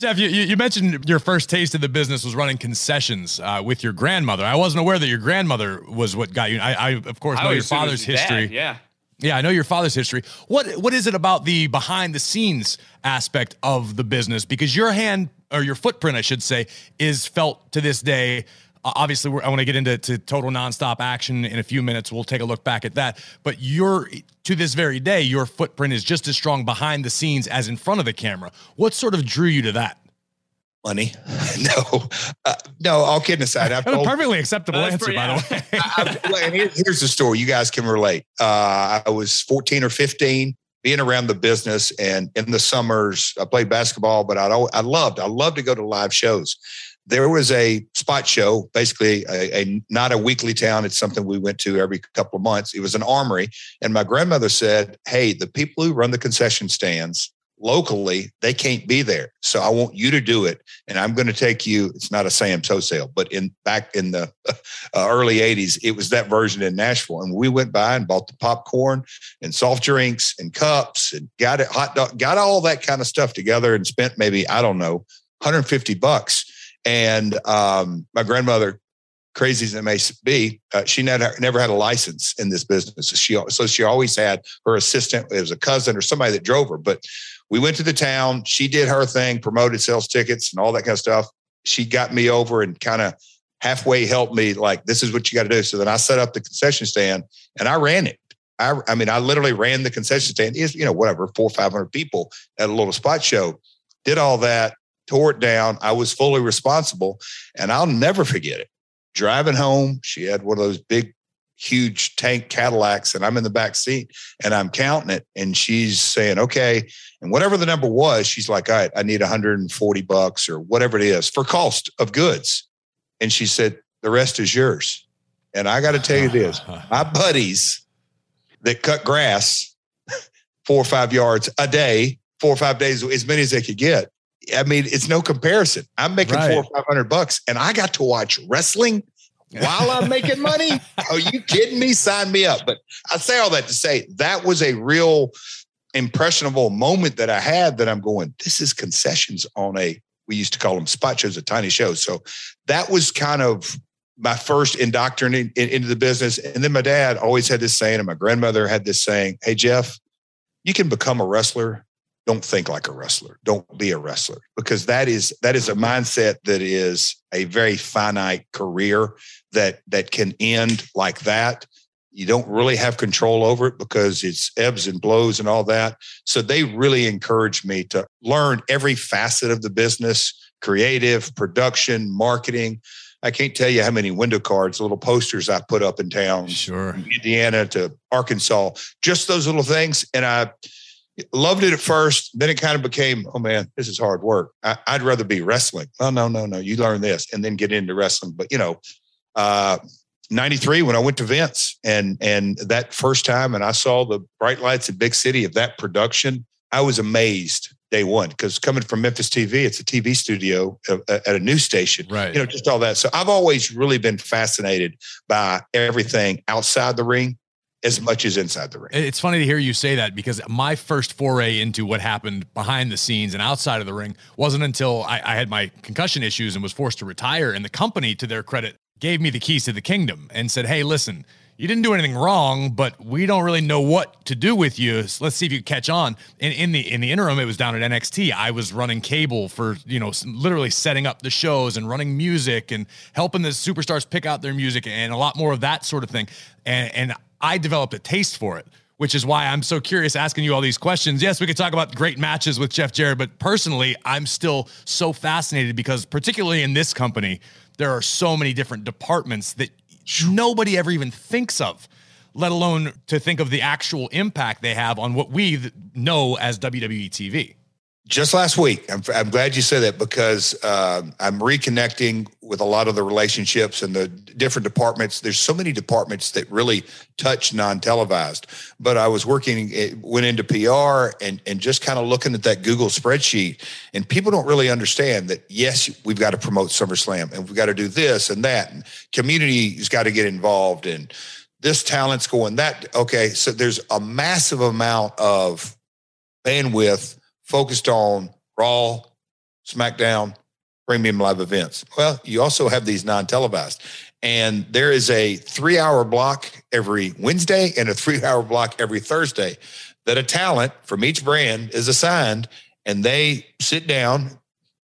Jeff, you, you mentioned your first taste of the business was running concessions uh, with your grandmother. I wasn't aware that your grandmother was what got you. I, I of course, know your father's history. Dad, yeah. Yeah, I know your father's history. What what is it about the behind the scenes aspect of the business? Because your hand or your footprint, I should say, is felt to this day obviously I want to get into to total nonstop action in a few minutes. We'll take a look back at that. But your to this very day, your footprint is just as strong behind the scenes as in front of the camera. What sort of drew you to that? Money? no, uh, no. All kidding aside, I've told, perfectly acceptable answer, pretty, by the way. I, I, here's the story. You guys can relate. Uh, I was 14 or 15 being around the business and in the summers i played basketball but i i loved i loved to go to live shows there was a spot show, basically a, a, not a weekly town. It's something we went to every couple of months. It was an armory, and my grandmother said, "Hey, the people who run the concession stands locally, they can't be there. So I want you to do it, and I'm going to take you. It's not a Sam Toe sale, but in back in the uh, early '80s, it was that version in Nashville, and we went by and bought the popcorn and soft drinks and cups and got it hot dog, got all that kind of stuff together, and spent maybe I don't know 150 bucks." And um, my grandmother, crazy as it may be, uh, she never, never had a license in this business. So she, so she always had her assistant, it was a cousin or somebody that drove her. But we went to the town. She did her thing, promoted sales tickets and all that kind of stuff. She got me over and kind of halfway helped me, like, this is what you got to do. So then I set up the concession stand and I ran it. I, I mean, I literally ran the concession stand. Is you know whatever four or five hundred people at a little spot show. Did all that tore it down. I was fully responsible. And I'll never forget it. Driving home, she had one of those big, huge tank Cadillacs, and I'm in the back seat and I'm counting it. And she's saying, okay. And whatever the number was, she's like, all right, I need 140 bucks or whatever it is for cost of goods. And she said, the rest is yours. And I got to tell you this my buddies that cut grass four or five yards a day, four or five days, as many as they could get, I mean, it's no comparison. I'm making right. four or five hundred bucks, and I got to watch wrestling while I'm making money? Are you kidding me? Sign me up. But I say all that to say that was a real impressionable moment that I had that I'm going, this is concessions on a, we used to call them spot shows, a tiny show. So that was kind of my first indoctrinating into the business. And then my dad always had this saying, and my grandmother had this saying, Hey, Jeff, you can become a wrestler. Don't think like a wrestler. Don't be a wrestler because that is that is a mindset that is a very finite career that that can end like that you don't really have control over it because it's ebbs and blows and all that. So they really encouraged me to learn every facet of the business creative, production, marketing. I can't tell you how many window cards, little posters I put up in town, sure, Indiana to Arkansas, just those little things. And I loved it at first. Then it kind of became, oh man, this is hard work. I, would rather be wrestling. Oh no, no, no. You learn this and then get into wrestling. But you know, uh, 93 when I went to Vince and and that first time and I saw the bright lights in big city of that production, I was amazed day one because coming from Memphis TV, it's a TV studio at a news station, right? You know, just all that. So I've always really been fascinated by everything outside the ring as much as inside the ring. It's funny to hear you say that because my first foray into what happened behind the scenes and outside of the ring wasn't until I, I had my concussion issues and was forced to retire. And the company, to their credit, gave me the keys to the kingdom and said, Hey, listen, you didn't do anything wrong, but we don't really know what to do with you. So let's see if you catch on. And in the in the interim, it was down at NXT. I was running cable for you know literally setting up the shows and running music and helping the superstars pick out their music and a lot more of that sort of thing. And and I developed a taste for it which is why I'm so curious asking you all these questions. Yes, we could talk about great matches with Jeff Jarrett, but personally, I'm still so fascinated because, particularly in this company, there are so many different departments that nobody ever even thinks of let alone to think of the actual impact they have on what we know as WWE TV just last week. I'm, I'm glad you said that because uh, I'm reconnecting with a lot of the relationships and the different departments. There's so many departments that really touch non-televised. But I was working, it went into PR and and just kind of looking at that Google spreadsheet, and people don't really understand that. Yes, we've got to promote SummerSlam, and we've got to do this and that, and community's got to get involved, and this talent's going that. Okay, so there's a massive amount of bandwidth focused on Raw, SmackDown, premium live events. Well, you also have these non televised. And there is a three hour block every Wednesday and a three hour block every Thursday that a talent from each brand is assigned and they sit down.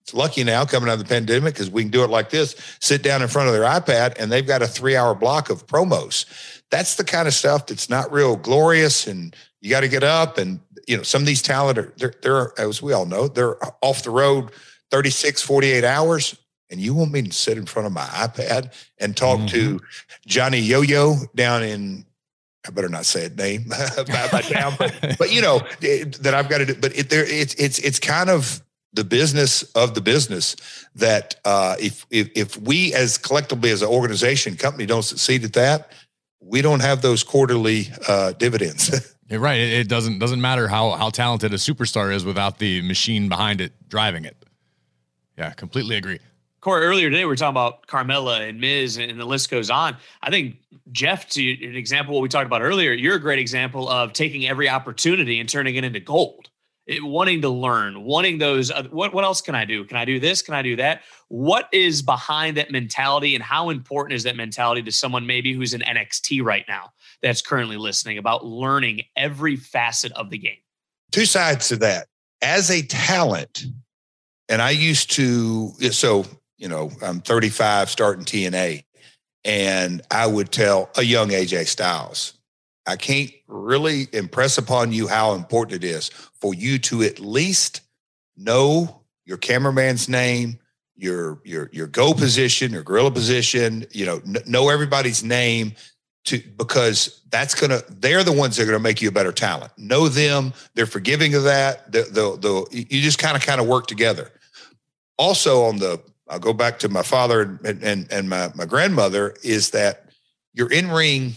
It's lucky now coming out of the pandemic because we can do it like this sit down in front of their iPad and they've got a three hour block of promos. That's the kind of stuff that's not real glorious and you got to get up and you know, some of these talent are they're, they're as we all know, they're off the road 36, 48 hours. And you want me to sit in front of my iPad and talk mm-hmm. to Johnny Yo-Yo down in I better not say a name by, town, but, but you know it, that I've got to do. But it, there, it's it's it's kind of the business of the business that uh, if if if we as collectively as an organization company don't succeed at that, we don't have those quarterly uh, dividends. You're right. It, it, doesn't doesn't matter how how talented a superstar is without the machine behind it driving it. Yeah, completely agree. Corey, earlier today we were talking about Carmella and Miz, and the list goes on. I think Jeff, to an example what we talked about earlier, you're a great example of taking every opportunity and turning it into gold it, wanting to learn, wanting those. Uh, what what else can I do? Can I do this? Can I do that? What is behind that mentality, and how important is that mentality to someone maybe who's in NXT right now that's currently listening about learning every facet of the game? Two sides to that. As a talent, and I used to so you know I'm 35 starting TNA, and I would tell a young AJ Styles I can't really impress upon you how important it is for you to at least know your cameraman's name, your your your go position, your gorilla position. You know, n- know everybody's name to because that's gonna they're the ones that are gonna make you a better talent. Know them, they're forgiving of that. The the, the you just kind of kind of work together. Also on the I'll go back to my father and and, and my my grandmother is that your in ring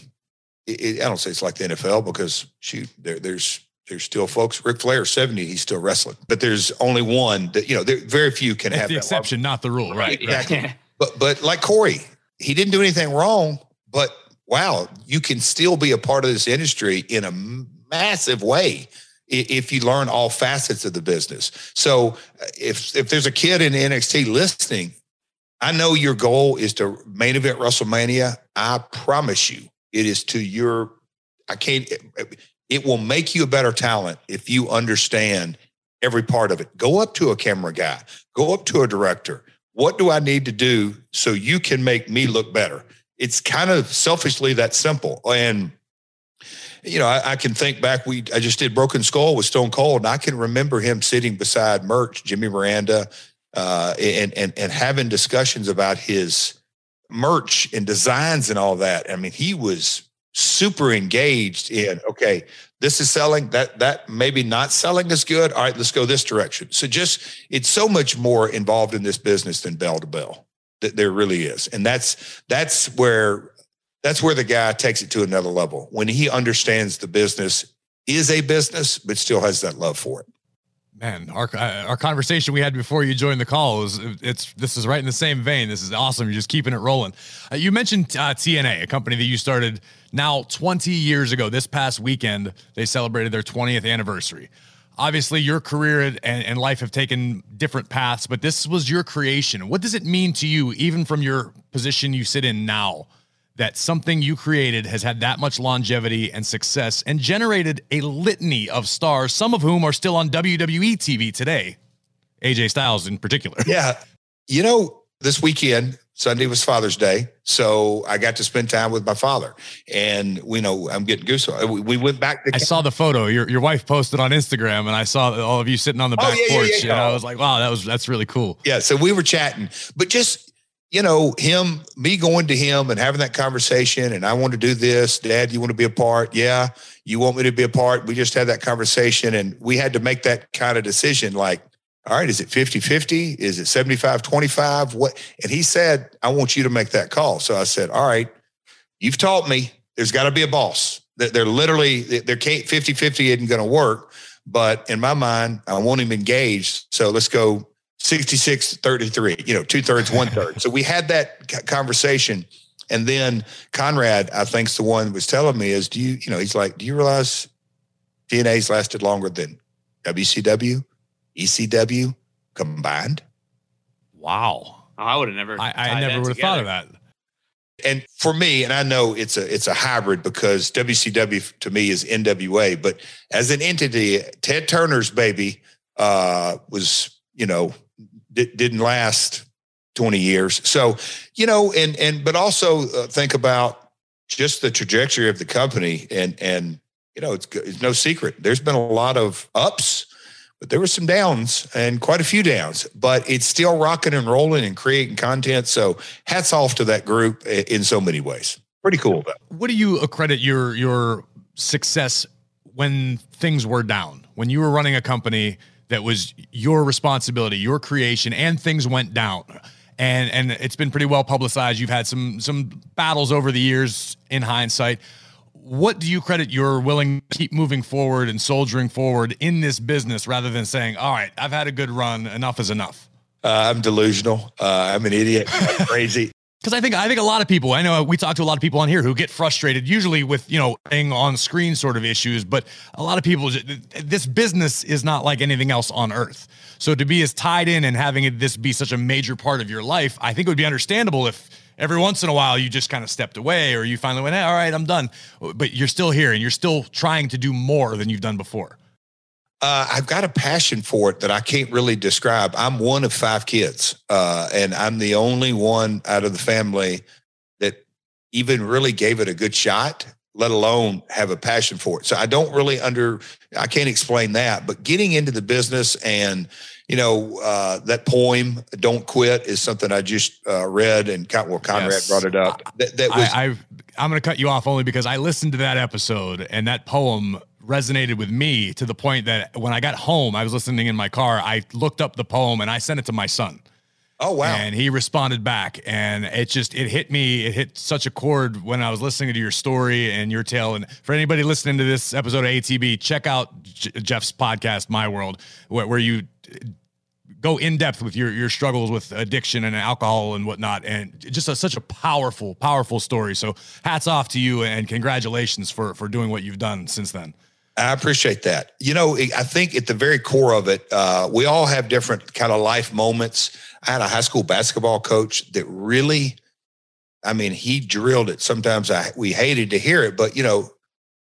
it, I don't say it's like the NFL because shoot, there, there's there's still folks. Ric Flair, seventy, he's still wrestling, but there's only one that you know. There, very few can it's have the exception, not the rule, right? Exactly. but but like Corey, he didn't do anything wrong, but wow, you can still be a part of this industry in a massive way if you learn all facets of the business. So uh, if if there's a kid in NXT listening, I know your goal is to main event WrestleMania. I promise you, it is to your. I can't. It will make you a better talent if you understand every part of it. Go up to a camera guy. Go up to a director. What do I need to do so you can make me look better? It's kind of selfishly that simple. And you know, I, I, can think back. We I just did Broken Skull with Stone Cold, and I can remember him sitting beside Merch, Jimmy Miranda, uh, and and and having discussions about his merch and designs and all that. I mean, he was super engaged in okay this is selling that that maybe not selling is good all right let's go this direction so just it's so much more involved in this business than bell to bell that there really is and that's that's where that's where the guy takes it to another level when he understands the business is a business, but still has that love for it. Man, our uh, our conversation we had before you joined the call is it's this is right in the same vein. This is awesome. You're just keeping it rolling. Uh, you mentioned uh, TNA, a company that you started now 20 years ago. This past weekend, they celebrated their 20th anniversary. Obviously, your career and, and life have taken different paths, but this was your creation. What does it mean to you, even from your position you sit in now? That something you created has had that much longevity and success and generated a litany of stars, some of whom are still on WWE TV today. AJ Styles in particular. Yeah. You know, this weekend, Sunday was Father's Day. So I got to spend time with my father. And we know I'm getting goose. Uh, we, we went back to I saw the photo your your wife posted on Instagram and I saw all of you sitting on the oh, back yeah, porch. Yeah, yeah, and I was like, wow, that was that's really cool. Yeah. So we were chatting, but just you know, him, me going to him and having that conversation, and I want to do this. Dad, you want to be a part? Yeah. You want me to be a part? We just had that conversation and we had to make that kind of decision like, all right, is it 50 50? Is it 75 25? What? And he said, I want you to make that call. So I said, all right, you've taught me there's got to be a boss. That they're literally, there can't 50 50 isn't going to work. But in my mind, I want him engaged. So let's go 66 33, you know, two thirds, one third. so we had that conversation. And then Conrad, I think's the one was telling me is, do you, you know, he's like, do you realize TNA's lasted longer than WCW, ECW combined? Wow. Oh, I would have never. I, I never would have thought of that. And for me, and I know it's a it's a hybrid because WCW to me is NWA, but as an entity, Ted Turner's baby uh, was you know didn't last 20 years. So, you know, and, and, but also uh, think about just the trajectory of the company and, and, you know, it's, it's no secret. There's been a lot of ups, but there were some downs and quite a few downs, but it's still rocking and rolling and creating content. So hats off to that group in so many ways. Pretty cool. Though. What do you accredit your, your success when things were down, when you were running a company, that was your responsibility, your creation, and things went down. And and it's been pretty well publicized. You've had some some battles over the years in hindsight. What do you credit your willing to keep moving forward and soldiering forward in this business rather than saying, all right, I've had a good run, enough is enough? Uh, I'm delusional. Uh, I'm an idiot. I'm crazy because I think I think a lot of people I know we talk to a lot of people on here who get frustrated usually with you know being on screen sort of issues, but a lot of people this business is not like anything else on earth. So to be as tied in and having this be such a major part of your life, I think it would be understandable if every once in a while you just kind of stepped away or you finally went, hey, all right, I'm done. But you're still here and you're still trying to do more than you've done before. Uh, I've got a passion for it that I can't really describe. I'm one of five kids, uh, and I'm the only one out of the family that even really gave it a good shot, let alone have a passion for it. So I don't really under, I can't explain that. But getting into the business and you know uh, that poem "Don't Quit" is something I just uh, read, and well, Conrad yes. brought it up. That, that was. I, I've, I'm going to cut you off only because I listened to that episode, and that poem resonated with me to the point that when I got home, I was listening in my car. I looked up the poem and I sent it to my son. Oh wow! And he responded back, and it just it hit me. It hit such a chord when I was listening to your story and your tale. And for anybody listening to this episode of ATB, check out J- Jeff's podcast, My World, where, where you go in depth with your your struggles with addiction and alcohol and whatnot, and just a, such a powerful, powerful story. So hats off to you and congratulations for for doing what you've done since then. I appreciate that. You know, I think at the very core of it, uh, we all have different kind of life moments. I had a high school basketball coach that really, I mean, he drilled it. Sometimes I we hated to hear it, but you know,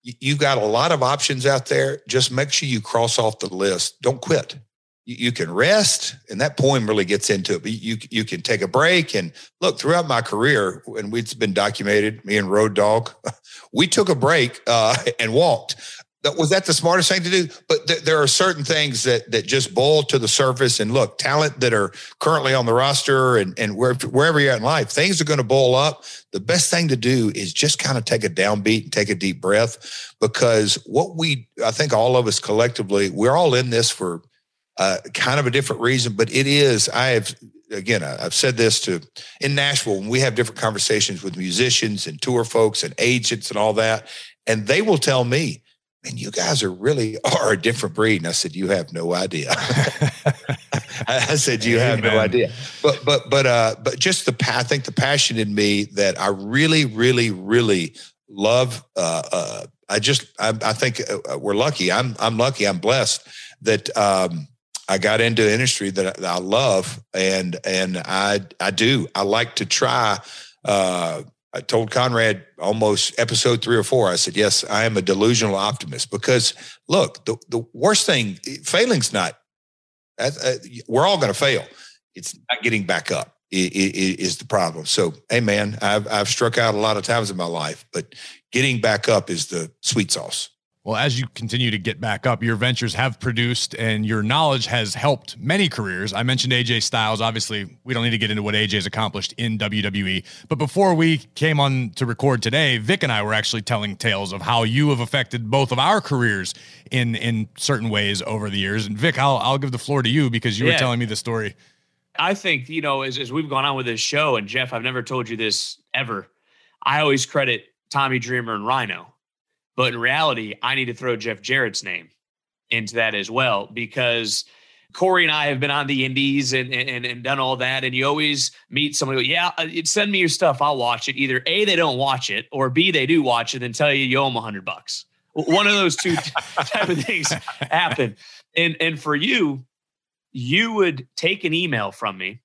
you've got a lot of options out there. Just make sure you cross off the list. Don't quit. You, can rest, and that poem really gets into it. But you you can take a break and look throughout my career, and it's been documented. Me and Road Dog, we took a break uh, and walked was that the smartest thing to do? But th- there are certain things that that just boil to the surface. And look, talent that are currently on the roster and and where, wherever you're at in life, things are going to boil up. The best thing to do is just kind of take a downbeat and take a deep breath, because what we, I think, all of us collectively, we're all in this for uh, kind of a different reason. But it is, I have again, I've said this to in Nashville when we have different conversations with musicians and tour folks and agents and all that, and they will tell me man, you guys are really are a different breed. And I said, you have no idea. I said, you have no idea. But, but, but, uh, but just the, I think the passion in me that I really, really, really love, uh, uh, I just, I, I think uh, uh, we're lucky. I'm, I'm lucky. I'm blessed that, um, I got into an industry that I, that I love and, and I, I do, I like to try, uh, I told Conrad almost episode three or four. I said, "Yes, I am a delusional optimist because look, the the worst thing, failing's not. Uh, we're all going to fail. It's not getting back up is the problem. So, hey, man, I've I've struck out a lot of times in my life, but getting back up is the sweet sauce. Well, as you continue to get back up, your ventures have produced and your knowledge has helped many careers. I mentioned AJ Styles. Obviously, we don't need to get into what AJ has accomplished in WWE. But before we came on to record today, Vic and I were actually telling tales of how you have affected both of our careers in in certain ways over the years. And Vic, I'll I'll give the floor to you because you yeah. were telling me the story. I think, you know, as, as we've gone on with this show, and Jeff, I've never told you this ever. I always credit Tommy Dreamer and Rhino but in reality, I need to throw Jeff Jarrett's name into that as well because Corey and I have been on the indies and, and, and done all that. And you always meet somebody, yeah, uh, send me your stuff. I'll watch it. Either A, they don't watch it, or B, they do watch it and tell you you owe them a hundred bucks. One of those two type of things happen. And, and for you, you would take an email from me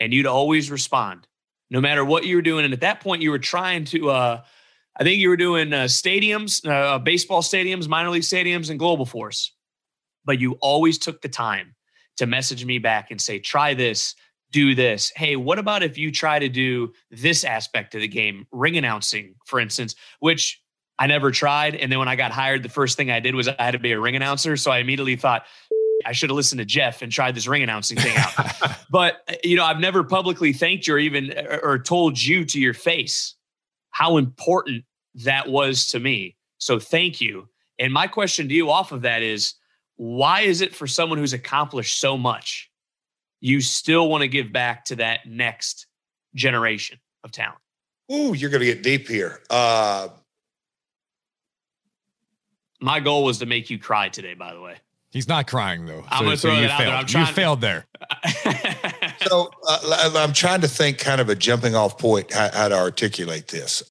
and you'd always respond no matter what you were doing. And at that point, you were trying to, uh, I think you were doing uh, stadiums, uh, baseball stadiums, minor league stadiums, and Global Force. But you always took the time to message me back and say, try this, do this. Hey, what about if you try to do this aspect of the game, ring announcing, for instance, which I never tried. And then when I got hired, the first thing I did was I had to be a ring announcer. So I immediately thought, I should have listened to Jeff and tried this ring announcing thing out. but you know, I've never publicly thanked you or even or told you to your face how important that was to me. So thank you. And my question to you off of that is why is it for someone who's accomplished so much, you still want to give back to that next generation of talent? Ooh, you're going to get deep here. Uh, my goal was to make you cry today, by the way. He's not crying though. I'm so, going to throw so it out failed. there. I'm trying you failed there. so uh, I'm trying to think kind of a jumping off point how, how to articulate this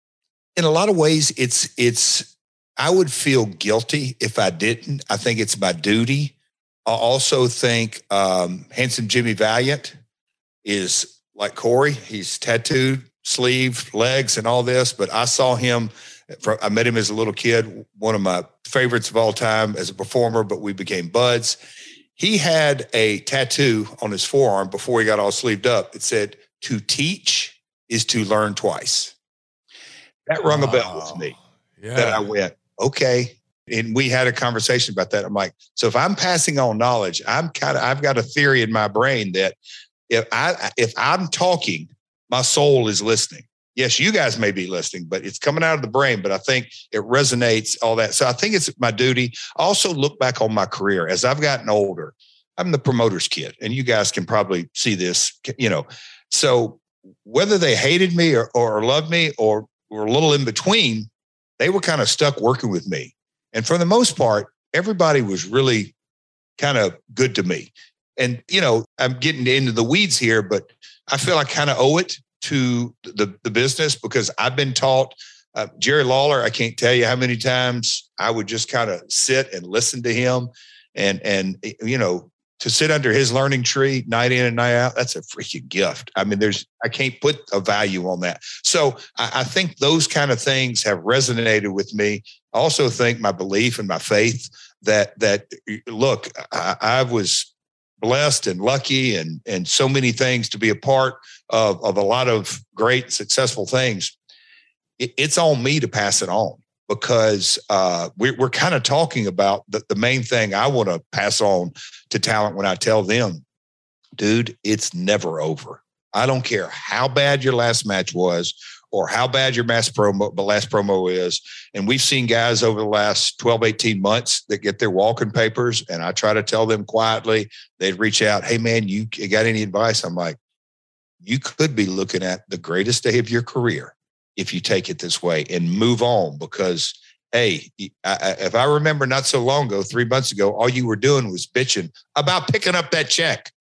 in a lot of ways, it's it's. I would feel guilty if I didn't. I think it's my duty. I also think um, handsome Jimmy Valiant is like Corey. He's tattooed, sleeve, legs, and all this. But I saw him. I met him as a little kid. One of my favorites of all time as a performer. But we became buds. He had a tattoo on his forearm before he got all sleeved up. It said, "To teach is to learn twice." That rung a bell with me. Yeah. That I went, okay. And we had a conversation about that. I'm like, so if I'm passing on knowledge, I'm kind of I've got a theory in my brain that if I if I'm talking, my soul is listening. Yes, you guys may be listening, but it's coming out of the brain. But I think it resonates, all that. So I think it's my duty. I also look back on my career as I've gotten older. I'm the promoter's kid, and you guys can probably see this, you know. So whether they hated me or, or loved me or were a little in between, they were kind of stuck working with me. And for the most part, everybody was really kind of good to me. and you know, I'm getting into the weeds here, but I feel I kind of owe it to the the business because I've been taught. Uh, Jerry Lawler, I can't tell you how many times I would just kind of sit and listen to him, and and you know to sit under his learning tree night in and night out, that's a freaking gift. I mean, there's, I can't put a value on that. So I, I, think those kind of things have resonated with me. I also think my belief and my faith that, that look, I, I was blessed and lucky and, and so many things to be a part of, of a lot of great, successful things. It, it's on me to pass it on because uh, we're, we're kind of talking about the, the main thing I want to pass on to talent when I tell them, dude, it's never over. I don't care how bad your last match was or how bad your mass promo, last promo is. And we've seen guys over the last 12, 18 months that get their walking papers. And I try to tell them quietly, they'd reach out, Hey man, you got any advice? I'm like, you could be looking at the greatest day of your career if you take it this way and move on because hey I, if i remember not so long ago three months ago all you were doing was bitching about picking up that check.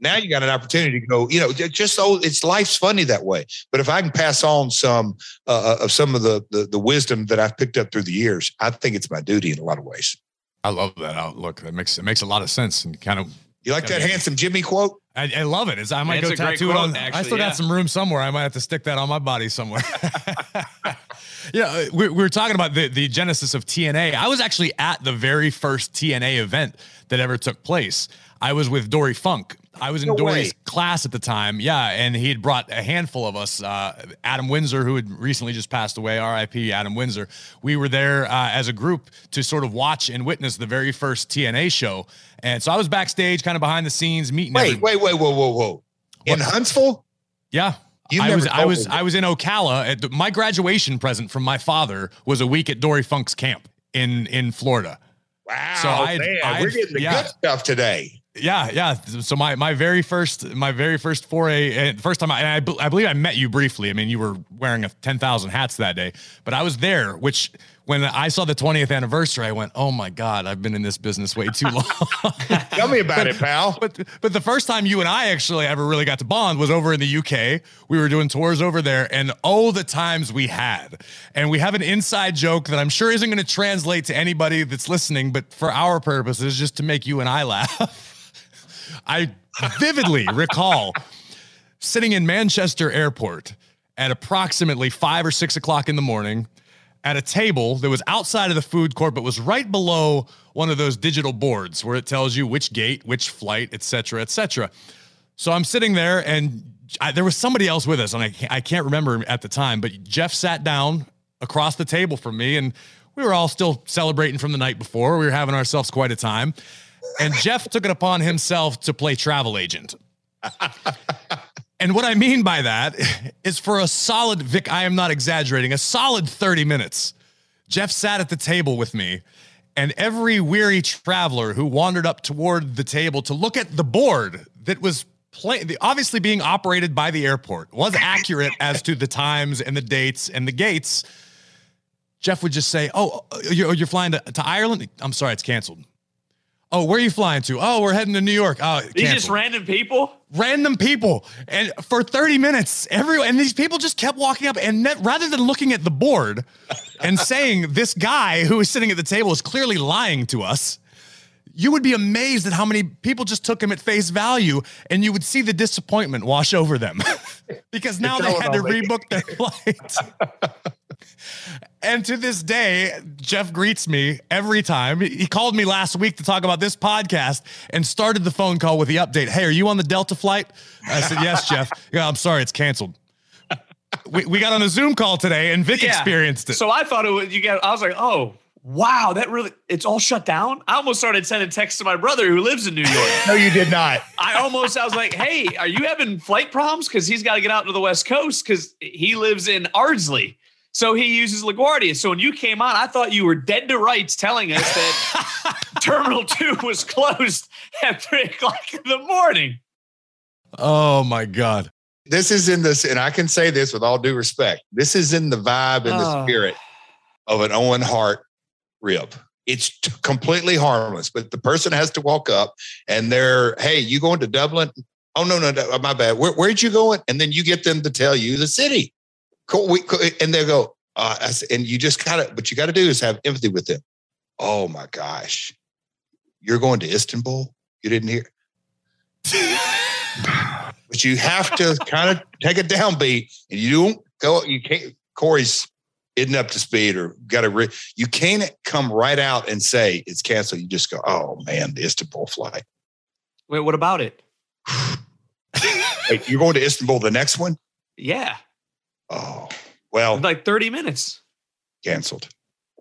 Now you got an opportunity to go you know just so it's life's funny that way. But if i can pass on some uh, uh, of some of the, the the wisdom that i've picked up through the years i think it's my duty in a lot of ways. I love that outlook. That makes it makes a lot of sense and kind of you like that handsome Jimmy quote? I, I love it. It's, I might go tattoo it on. Actually, I still yeah. got some room somewhere. I might have to stick that on my body somewhere. yeah, uh, we, we were talking about the, the genesis of TNA. I was actually at the very first TNA event that ever took place. I was with Dory Funk. I was in no Dory's class at the time. Yeah, and he had brought a handful of us. Uh, Adam Windsor, who had recently just passed away, R.I.P. Adam Windsor. We were there uh, as a group to sort of watch and witness the very first TNA show. And so I was backstage, kind of behind the scenes, meeting. Wait, everyone. wait, wait, whoa, whoa, whoa! In what? Huntsville? Yeah. You I was I was I was in Ocala. The, my graduation present from my father was a week at Dory Funk's camp in in Florida. Wow, so I, man, we're getting the yeah. good stuff today yeah, yeah. So my my very first my very first foray, and first time I, I, I believe I met you briefly. I mean, you were wearing a ten thousand hats that day, but I was there. Which when I saw the twentieth anniversary, I went, "Oh my god, I've been in this business way too long." Tell me about but, it, pal. But but the first time you and I actually ever really got to bond was over in the UK. We were doing tours over there, and oh, the times we had. And we have an inside joke that I'm sure isn't going to translate to anybody that's listening, but for our purposes, just to make you and I laugh. I vividly recall sitting in Manchester Airport at approximately five or six o'clock in the morning at a table that was outside of the food court, but was right below one of those digital boards where it tells you which gate, which flight, etc cetera, et cetera. So I'm sitting there, and I, there was somebody else with us, and I I can't remember at the time, but Jeff sat down across the table from me, and we were all still celebrating from the night before. We were having ourselves quite a time and Jeff took it upon himself to play travel agent. and what I mean by that is for a solid, Vic, I am not exaggerating, a solid 30 minutes, Jeff sat at the table with me. And every weary traveler who wandered up toward the table to look at the board that was obviously being operated by the airport was accurate as to the times and the dates and the gates. Jeff would just say, "Oh, uh, you're, you're flying to, to Ireland? I'm sorry, it's canceled." Oh, where are you flying to? Oh, we're heading to New York. Oh, these just random people. Random people, and for thirty minutes, every and these people just kept walking up, and rather than looking at the board and saying this guy who is sitting at the table is clearly lying to us, you would be amazed at how many people just took him at face value, and you would see the disappointment wash over them because now they had to rebook their flight. And to this day, Jeff greets me every time. He called me last week to talk about this podcast and started the phone call with the update. Hey, are you on the Delta flight? I said, Yes, Jeff. Yeah, I'm sorry, it's canceled. We, we got on a Zoom call today and Vic yeah. experienced it. So I thought it was, you got, I was like, oh, wow, that really, it's all shut down. I almost started sending texts to my brother who lives in New York. no, you did not. I almost, I was like, hey, are you having flight problems? Cause he's got to get out to the West Coast because he lives in Ardsley. So he uses LaGuardia. So when you came on, I thought you were dead to rights telling us that Terminal 2 was closed at 3 o'clock in the morning. Oh my God. This is in this, and I can say this with all due respect. This is in the vibe and the oh. spirit of an Owen Hart rib. It's t- completely harmless, but the person has to walk up and they're, hey, you going to Dublin? Oh no, no, no, my bad. Where, where'd you going? And then you get them to tell you the city. Cool. We, and they go, uh, and you just kind of, what you got to do is have empathy with them. Oh my gosh, you're going to Istanbul? You didn't hear? but you have to kind of take a downbeat, and you don't go. You can't. Corey's isn't up to speed, or got to. Re- you can't come right out and say it's canceled. You just go, oh man, the Istanbul flight. Wait, what about it? Wait, you're going to Istanbul the next one? Yeah. Oh well, like 30 minutes. Canceled.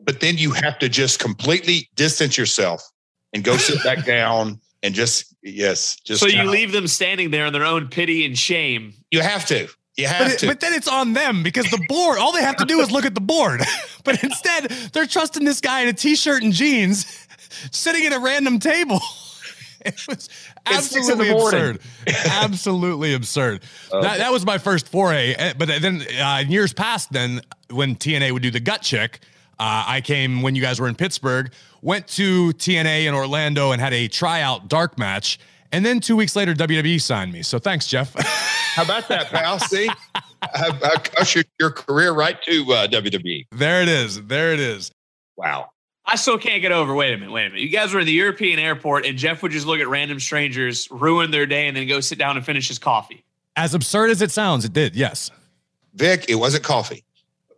But then you have to just completely distance yourself and go sit back down and just yes, just. So you leave them standing there in their own pity and shame. You have to. You have but, it, to. but then it's on them because the board. All they have to do is look at the board. but instead, they're trusting this guy in a t-shirt and jeans, sitting at a random table. It was absolutely absurd. absolutely absurd. Okay. That, that was my first foray. Eh, but then uh, in years past, then when TNA would do the gut check, uh, I came when you guys were in Pittsburgh, went to TNA in Orlando and had a tryout dark match. And then two weeks later, WWE signed me. So thanks, Jeff. How about that, pal? See, I, I ushered your career right to uh, WWE. There it is. There it is. Wow. I still can't get over. Wait a minute. Wait a minute. You guys were in the European airport, and Jeff would just look at random strangers, ruin their day, and then go sit down and finish his coffee. As absurd as it sounds, it did. Yes. Vic, it wasn't coffee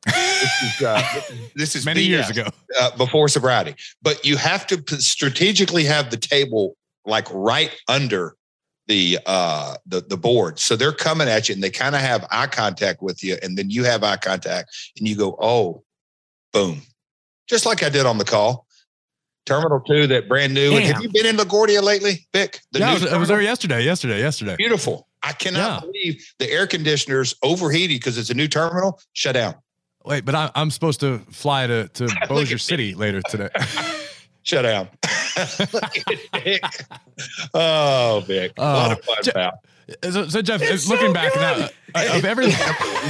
this is, uh, this is many BS, years ago uh, before sobriety. But you have to strategically have the table like right under the uh the the board so they're coming at you and they kind of have eye contact with you and then you have eye contact and you go oh boom just like i did on the call. Terminal 2 that brand new. Have you been in laguardia lately vic? The yeah I was, I was, there yesterday yesterday yesterday. Beautiful. I cannot yeah. believe the air conditioners overheated because it's a new terminal. Shut down. Wait, but I, am supposed to fly to to Bossier City later today. Shut down. oh, Vic, a lot of fun, Je- pal. So, so Jeff, it's looking so back now, uh, of everything,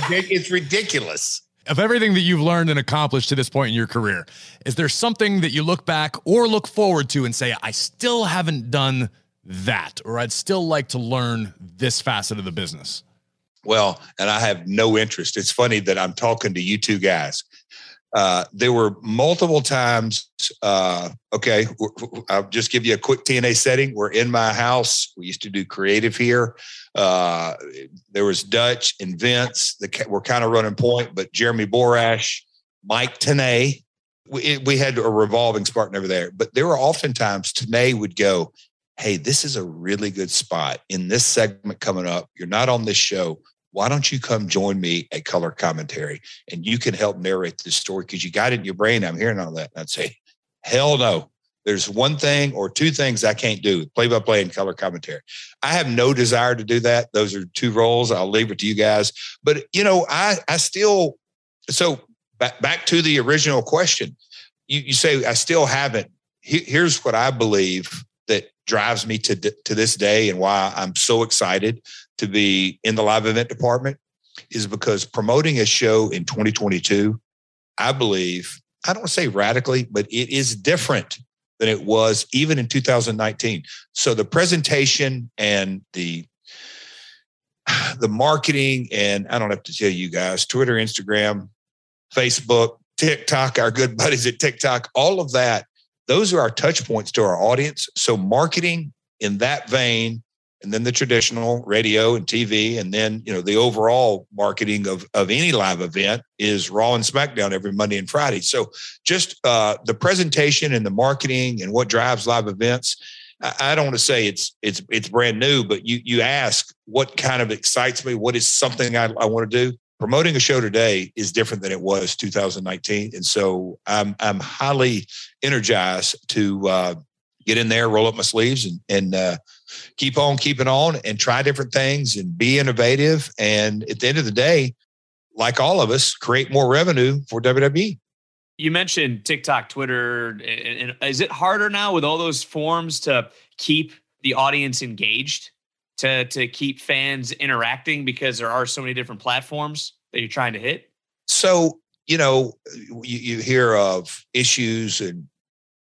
it's ridiculous. Of everything that you've learned and accomplished to this point in your career, is there something that you look back or look forward to and say, I still haven't done that, or I'd still like to learn this facet of the business? Well, and I have no interest. It's funny that I'm talking to you two guys. Uh, there were multiple times. Uh, okay, I'll just give you a quick TNA setting. We're in my house. We used to do creative here. Uh, there was Dutch and Vince. We're kind of running point, but Jeremy Borash, Mike Tenay. We, we had a revolving Spartan over there. But there were oftentimes Tenay would go, hey, this is a really good spot in this segment coming up. You're not on this show. Why don't you come join me at color commentary and you can help narrate this story because you got it in your brain. I'm hearing all that. And I'd say, hell no. There's one thing or two things I can't do play by play and color commentary. I have no desire to do that. Those are two roles. I'll leave it to you guys. But, you know, I, I still, so back, back to the original question. You, you say, I still haven't. Here's what I believe that drives me to to this day and why I'm so excited to be in the live event department is because promoting a show in 2022, I believe, I don't say radically, but it is different than it was even in 2019. So the presentation and the the marketing and I don't have to tell you guys, Twitter, Instagram, Facebook, TikTok, our good buddies at TikTok, all of that those are our touch points to our audience. So marketing in that vein, and then the traditional radio and TV, and then you know the overall marketing of of any live event is Raw and SmackDown every Monday and Friday. So just uh, the presentation and the marketing and what drives live events. I don't want to say it's it's it's brand new, but you you ask what kind of excites me, what is something I, I want to do promoting a show today is different than it was 2019 and so i'm i'm highly energized to uh, get in there roll up my sleeves and and uh, keep on keeping on and try different things and be innovative and at the end of the day like all of us create more revenue for wwe you mentioned tiktok twitter and is it harder now with all those forms to keep the audience engaged to to keep fans interacting because there are so many different platforms that you're trying to hit? So, you know, you, you hear of issues and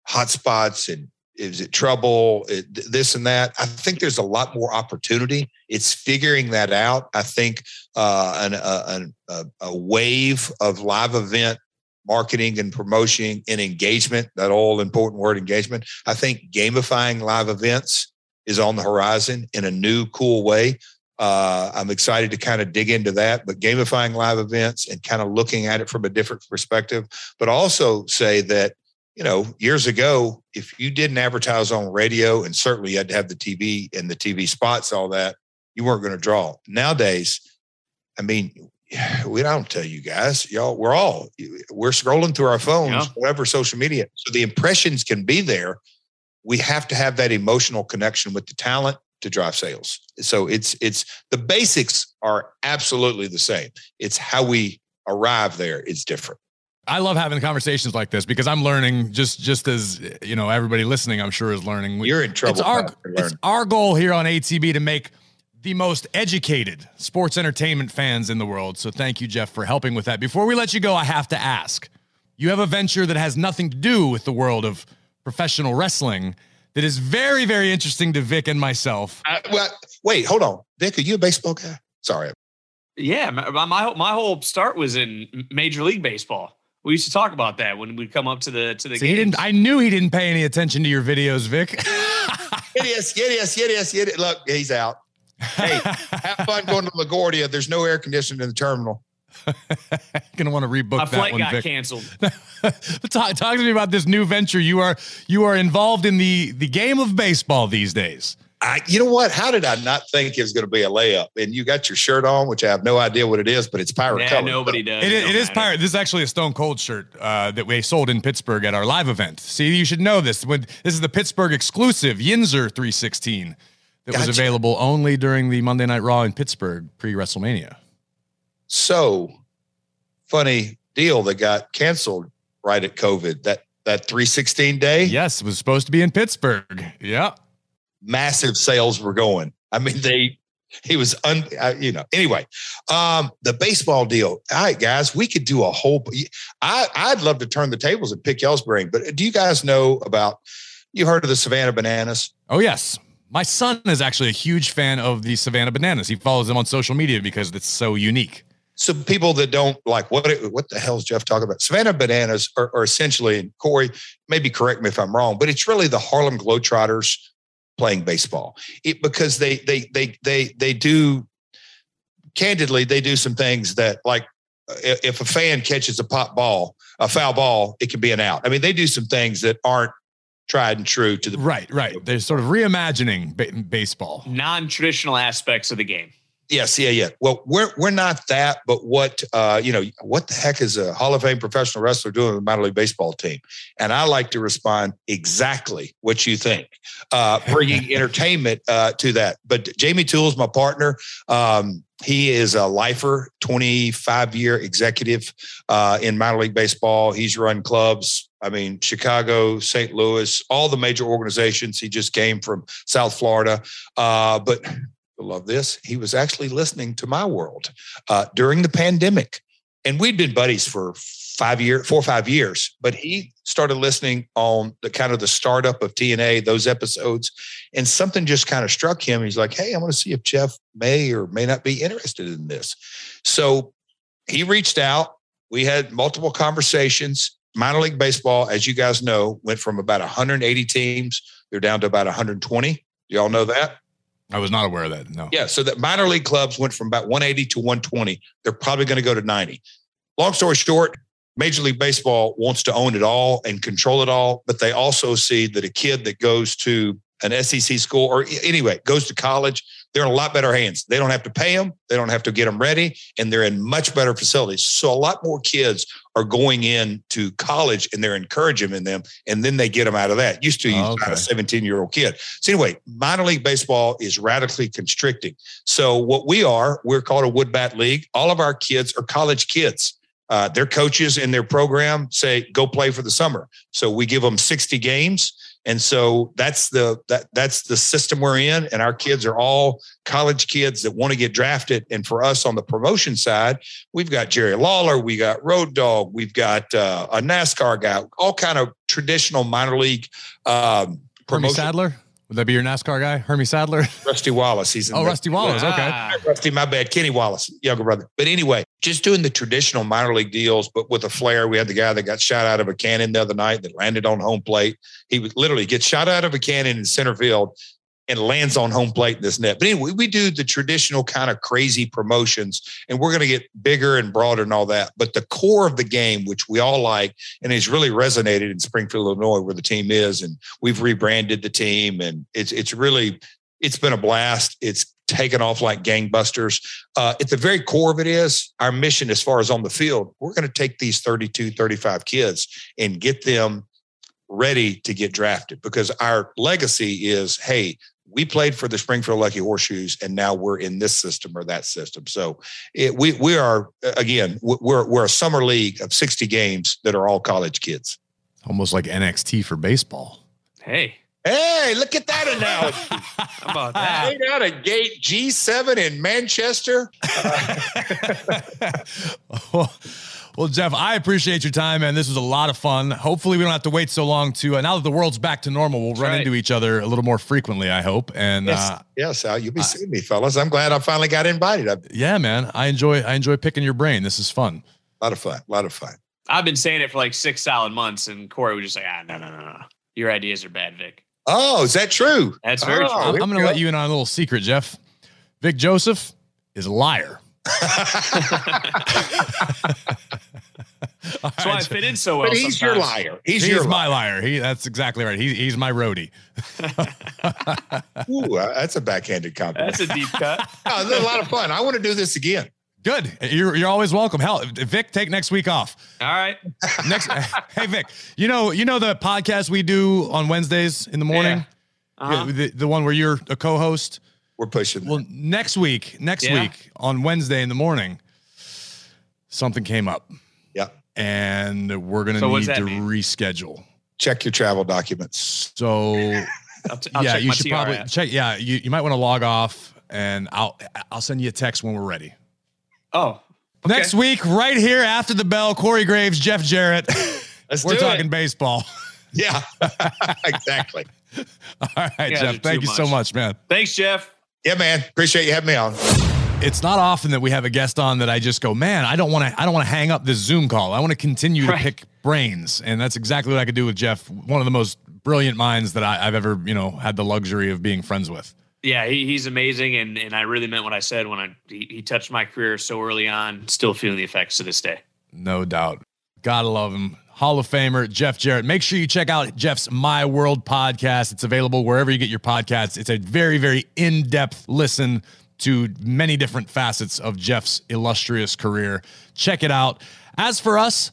hotspots and is it trouble? It, this and that. I think there's a lot more opportunity. It's figuring that out. I think uh, an, a, a, a wave of live event marketing and promotion and engagement that all important word engagement. I think gamifying live events is on the horizon in a new cool way. Uh, i'm excited to kind of dig into that but gamifying live events and kind of looking at it from a different perspective but also say that you know, years ago, if you didn't advertise on radio, and certainly you had to have the TV and the TV spots, all that, you weren't going to draw. Nowadays, I mean, we don't tell you guys, y'all, we're all we're scrolling through our phones, yeah. whatever social media. So the impressions can be there. We have to have that emotional connection with the talent to drive sales. So it's it's the basics are absolutely the same. It's how we arrive there is different. I love having conversations like this because I'm learning just just as you know everybody listening I'm sure is learning. You're in trouble. It's our, it's our goal here on ATB to make the most educated sports entertainment fans in the world. So thank you Jeff for helping with that. Before we let you go, I have to ask. You have a venture that has nothing to do with the world of professional wrestling that is very very interesting to Vic and myself. Uh, well, wait, hold on. Vic, are you a baseball guy? Sorry. Yeah, my, my my whole start was in Major League Baseball. We used to talk about that when we'd come up to the to the. See, he didn't. I knew he didn't pay any attention to your videos, Vic. yes, yes, yes, yes. Look, he's out. Hey, have fun going to LaGuardia. There's no air conditioning in the terminal. gonna want to rebook My that flight one. got Vic. canceled. talk, talk to me about this new venture. You are you are involved in the the game of baseball these days. I, you know what? How did I not think it was going to be a layup? And you got your shirt on, which I have no idea what it is, but it's pirate yeah, color. Nobody does. It, it is pirate. This is actually a Stone Cold shirt uh, that we sold in Pittsburgh at our live event. See, you should know this. When this is the Pittsburgh exclusive Yinzer 316 that gotcha. was available only during the Monday Night Raw in Pittsburgh pre WrestleMania. So funny deal that got canceled right at COVID. That that 316 day. Yes, it was supposed to be in Pittsburgh. Yeah massive sales were going. I mean, they he was un, uh, you know. Anyway, um, the baseball deal. All right, guys, we could do a whole. I I'd love to turn the tables and pick y'all's brain. But do you guys know about? You heard of the Savannah Bananas? Oh yes. My son is actually a huge fan of the Savannah Bananas. He follows them on social media because it's so unique. So people that don't like what what the hell is Jeff talking about? Savannah Bananas are, are essentially, and Corey, maybe correct me if I'm wrong, but it's really the Harlem Globetrotters playing baseball. It, because they they they they they do candidly they do some things that like if a fan catches a pop ball a foul ball it can be an out. I mean they do some things that aren't tried and true to the right right. They're sort of reimagining ba- baseball. Non-traditional aspects of the game Yes, yeah, yeah. Well, we're we're not that, but what uh, you know, what the heck is a Hall of Fame professional wrestler doing with the minor league baseball team? And I like to respond exactly what you think, uh, bringing entertainment uh, to that. But Jamie Toole is my partner. Um, he is a lifer, 25 year executive uh, in minor league baseball. He's run clubs. I mean, Chicago, St. Louis, all the major organizations. He just came from South Florida. Uh, but love this. He was actually listening to my world uh, during the pandemic. And we'd been buddies for five years, four or five years, but he started listening on the kind of the startup of TNA, those episodes. And something just kind of struck him. He's like, Hey, I want to see if Jeff may or may not be interested in this. So he reached out. We had multiple conversations. Minor league baseball, as you guys know, went from about 180 teams. They're down to about 120. Y'all know that? I was not aware of that. No. Yeah. So that minor league clubs went from about 180 to 120. They're probably going to go to 90. Long story short, Major League Baseball wants to own it all and control it all, but they also see that a kid that goes to an SEC school or anyway goes to college, they're in a lot better hands. They don't have to pay them, they don't have to get them ready, and they're in much better facilities. So a lot more kids are going into college and they're encouraging in them, and then they get them out of that. Used to use oh, okay. a 17 year old kid. So anyway, minor league baseball is radically constricting. So what we are, we're called a wood bat league. All of our kids are college kids. Uh, their coaches in their program say go play for the summer. So we give them 60 games and so that's the that that's the system we're in. And our kids are all college kids that want to get drafted. And for us on the promotion side, we've got Jerry Lawler, we got Road Dog, we've got uh, a NASCAR guy, all kind of traditional minor league um, promotion. Sadler? Would that be your NASCAR guy, Hermie Sadler? Rusty Wallace. He's in oh, the, Rusty Wallace. Okay, ah. Rusty, my bad. Kenny Wallace, younger brother. But anyway, just doing the traditional minor league deals, but with a flair. We had the guy that got shot out of a cannon the other night that landed on home plate. He would literally gets shot out of a cannon in center field and lands on home plate in this net. But anyway, we do the traditional kind of crazy promotions, and we're going to get bigger and broader and all that. But the core of the game, which we all like, and has really resonated in Springfield, Illinois, where the team is, and we've rebranded the team, and it's it's really it's been a blast. It's taken off like gangbusters. Uh, at the very core of it is our mission as far as on the field, we're going to take these 32, 35 kids and get them ready to get drafted because our legacy is hey we played for the Springfield Lucky Horseshoes, and now we're in this system or that system. So it, we we are again we're we're a summer league of sixty games that are all college kids. Almost like NXT for baseball. Hey. Hey, look at that analogy. How about that? Straight out of gate G7 in Manchester. Well, Jeff, I appreciate your time, man. This was a lot of fun. Hopefully, we don't have to wait so long to. Uh, now that the world's back to normal, we'll That's run right. into each other a little more frequently. I hope. And yes, uh, yes, Al, you'll be seeing me, fellas. I'm glad I finally got invited. yeah, man. I enjoy. I enjoy picking your brain. This is fun. A lot of fun. A lot of fun. I've been saying it for like six solid months, and Corey was just like, "Ah, no, no, no, no. Your ideas are bad, Vic." Oh, is that true? That's very oh, true. I'm, I'm going to let you in on a little secret, Jeff. Vic Joseph is a liar. That's why I fit in so well. But he's sometimes. your liar. He's, he's your my liar. liar. He that's exactly right. He, he's my roadie. Ooh, uh, that's a backhanded compliment. That's a deep cut. oh, this is a lot of fun. I want to do this again. Good. You're you're always welcome. Hell, Vic, take next week off. All right. Next. hey, Vic. You know you know the podcast we do on Wednesdays in the morning. Yeah. Uh-huh. The, the one where you're a co-host. We're pushing. Well, that. next week, next yeah. week on Wednesday in the morning, something came up and we're gonna so need to mean? reschedule. Check your travel documents. So I'll t- I'll yeah, you should probably check. Yeah, you, you might want to log off, and I'll I'll send you a text when we're ready. Oh, okay. next week, right here after the bell, Corey Graves, Jeff Jarrett. Let's we're talking it. baseball. Yeah, exactly. All right, Jeff. Thank you much. so much, man. Thanks, Jeff. Yeah, man. Appreciate you having me on it's not often that we have a guest on that I just go, man, I don't want to, I don't want to hang up this Zoom call. I want to continue right. to pick brains, and that's exactly what I could do with Jeff. One of the most brilliant minds that I, have ever, you know, had the luxury of being friends with. Yeah, he, he's amazing, and and I really meant what I said when I he, he touched my career so early on. Still feeling the effects to this day. No doubt. Gotta love him. Hall of Famer Jeff Jarrett. Make sure you check out Jeff's My World podcast. It's available wherever you get your podcasts. It's a very, very in depth listen to many different facets of Jeff's illustrious career. Check it out. As for us,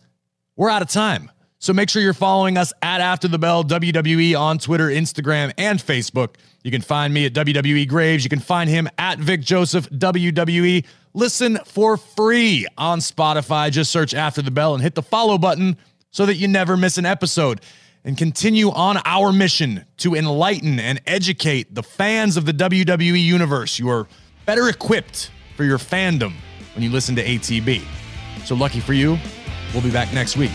we're out of time. So make sure you're following us at After the Bell WWE on Twitter, Instagram, and Facebook. You can find me at WWE Graves. You can find him at Vic Joseph WWE. Listen for free on Spotify. Just search After the Bell and hit the follow button so that you never miss an episode. And continue on our mission to enlighten and educate the fans of the WWE Universe. You are better equipped for your fandom when you listen to ATB. So lucky for you, we'll be back next week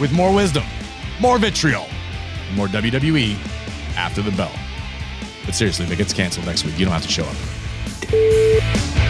with more wisdom, more vitriol, more WWE after the bell. But seriously, if it gets canceled next week, you don't have to show up.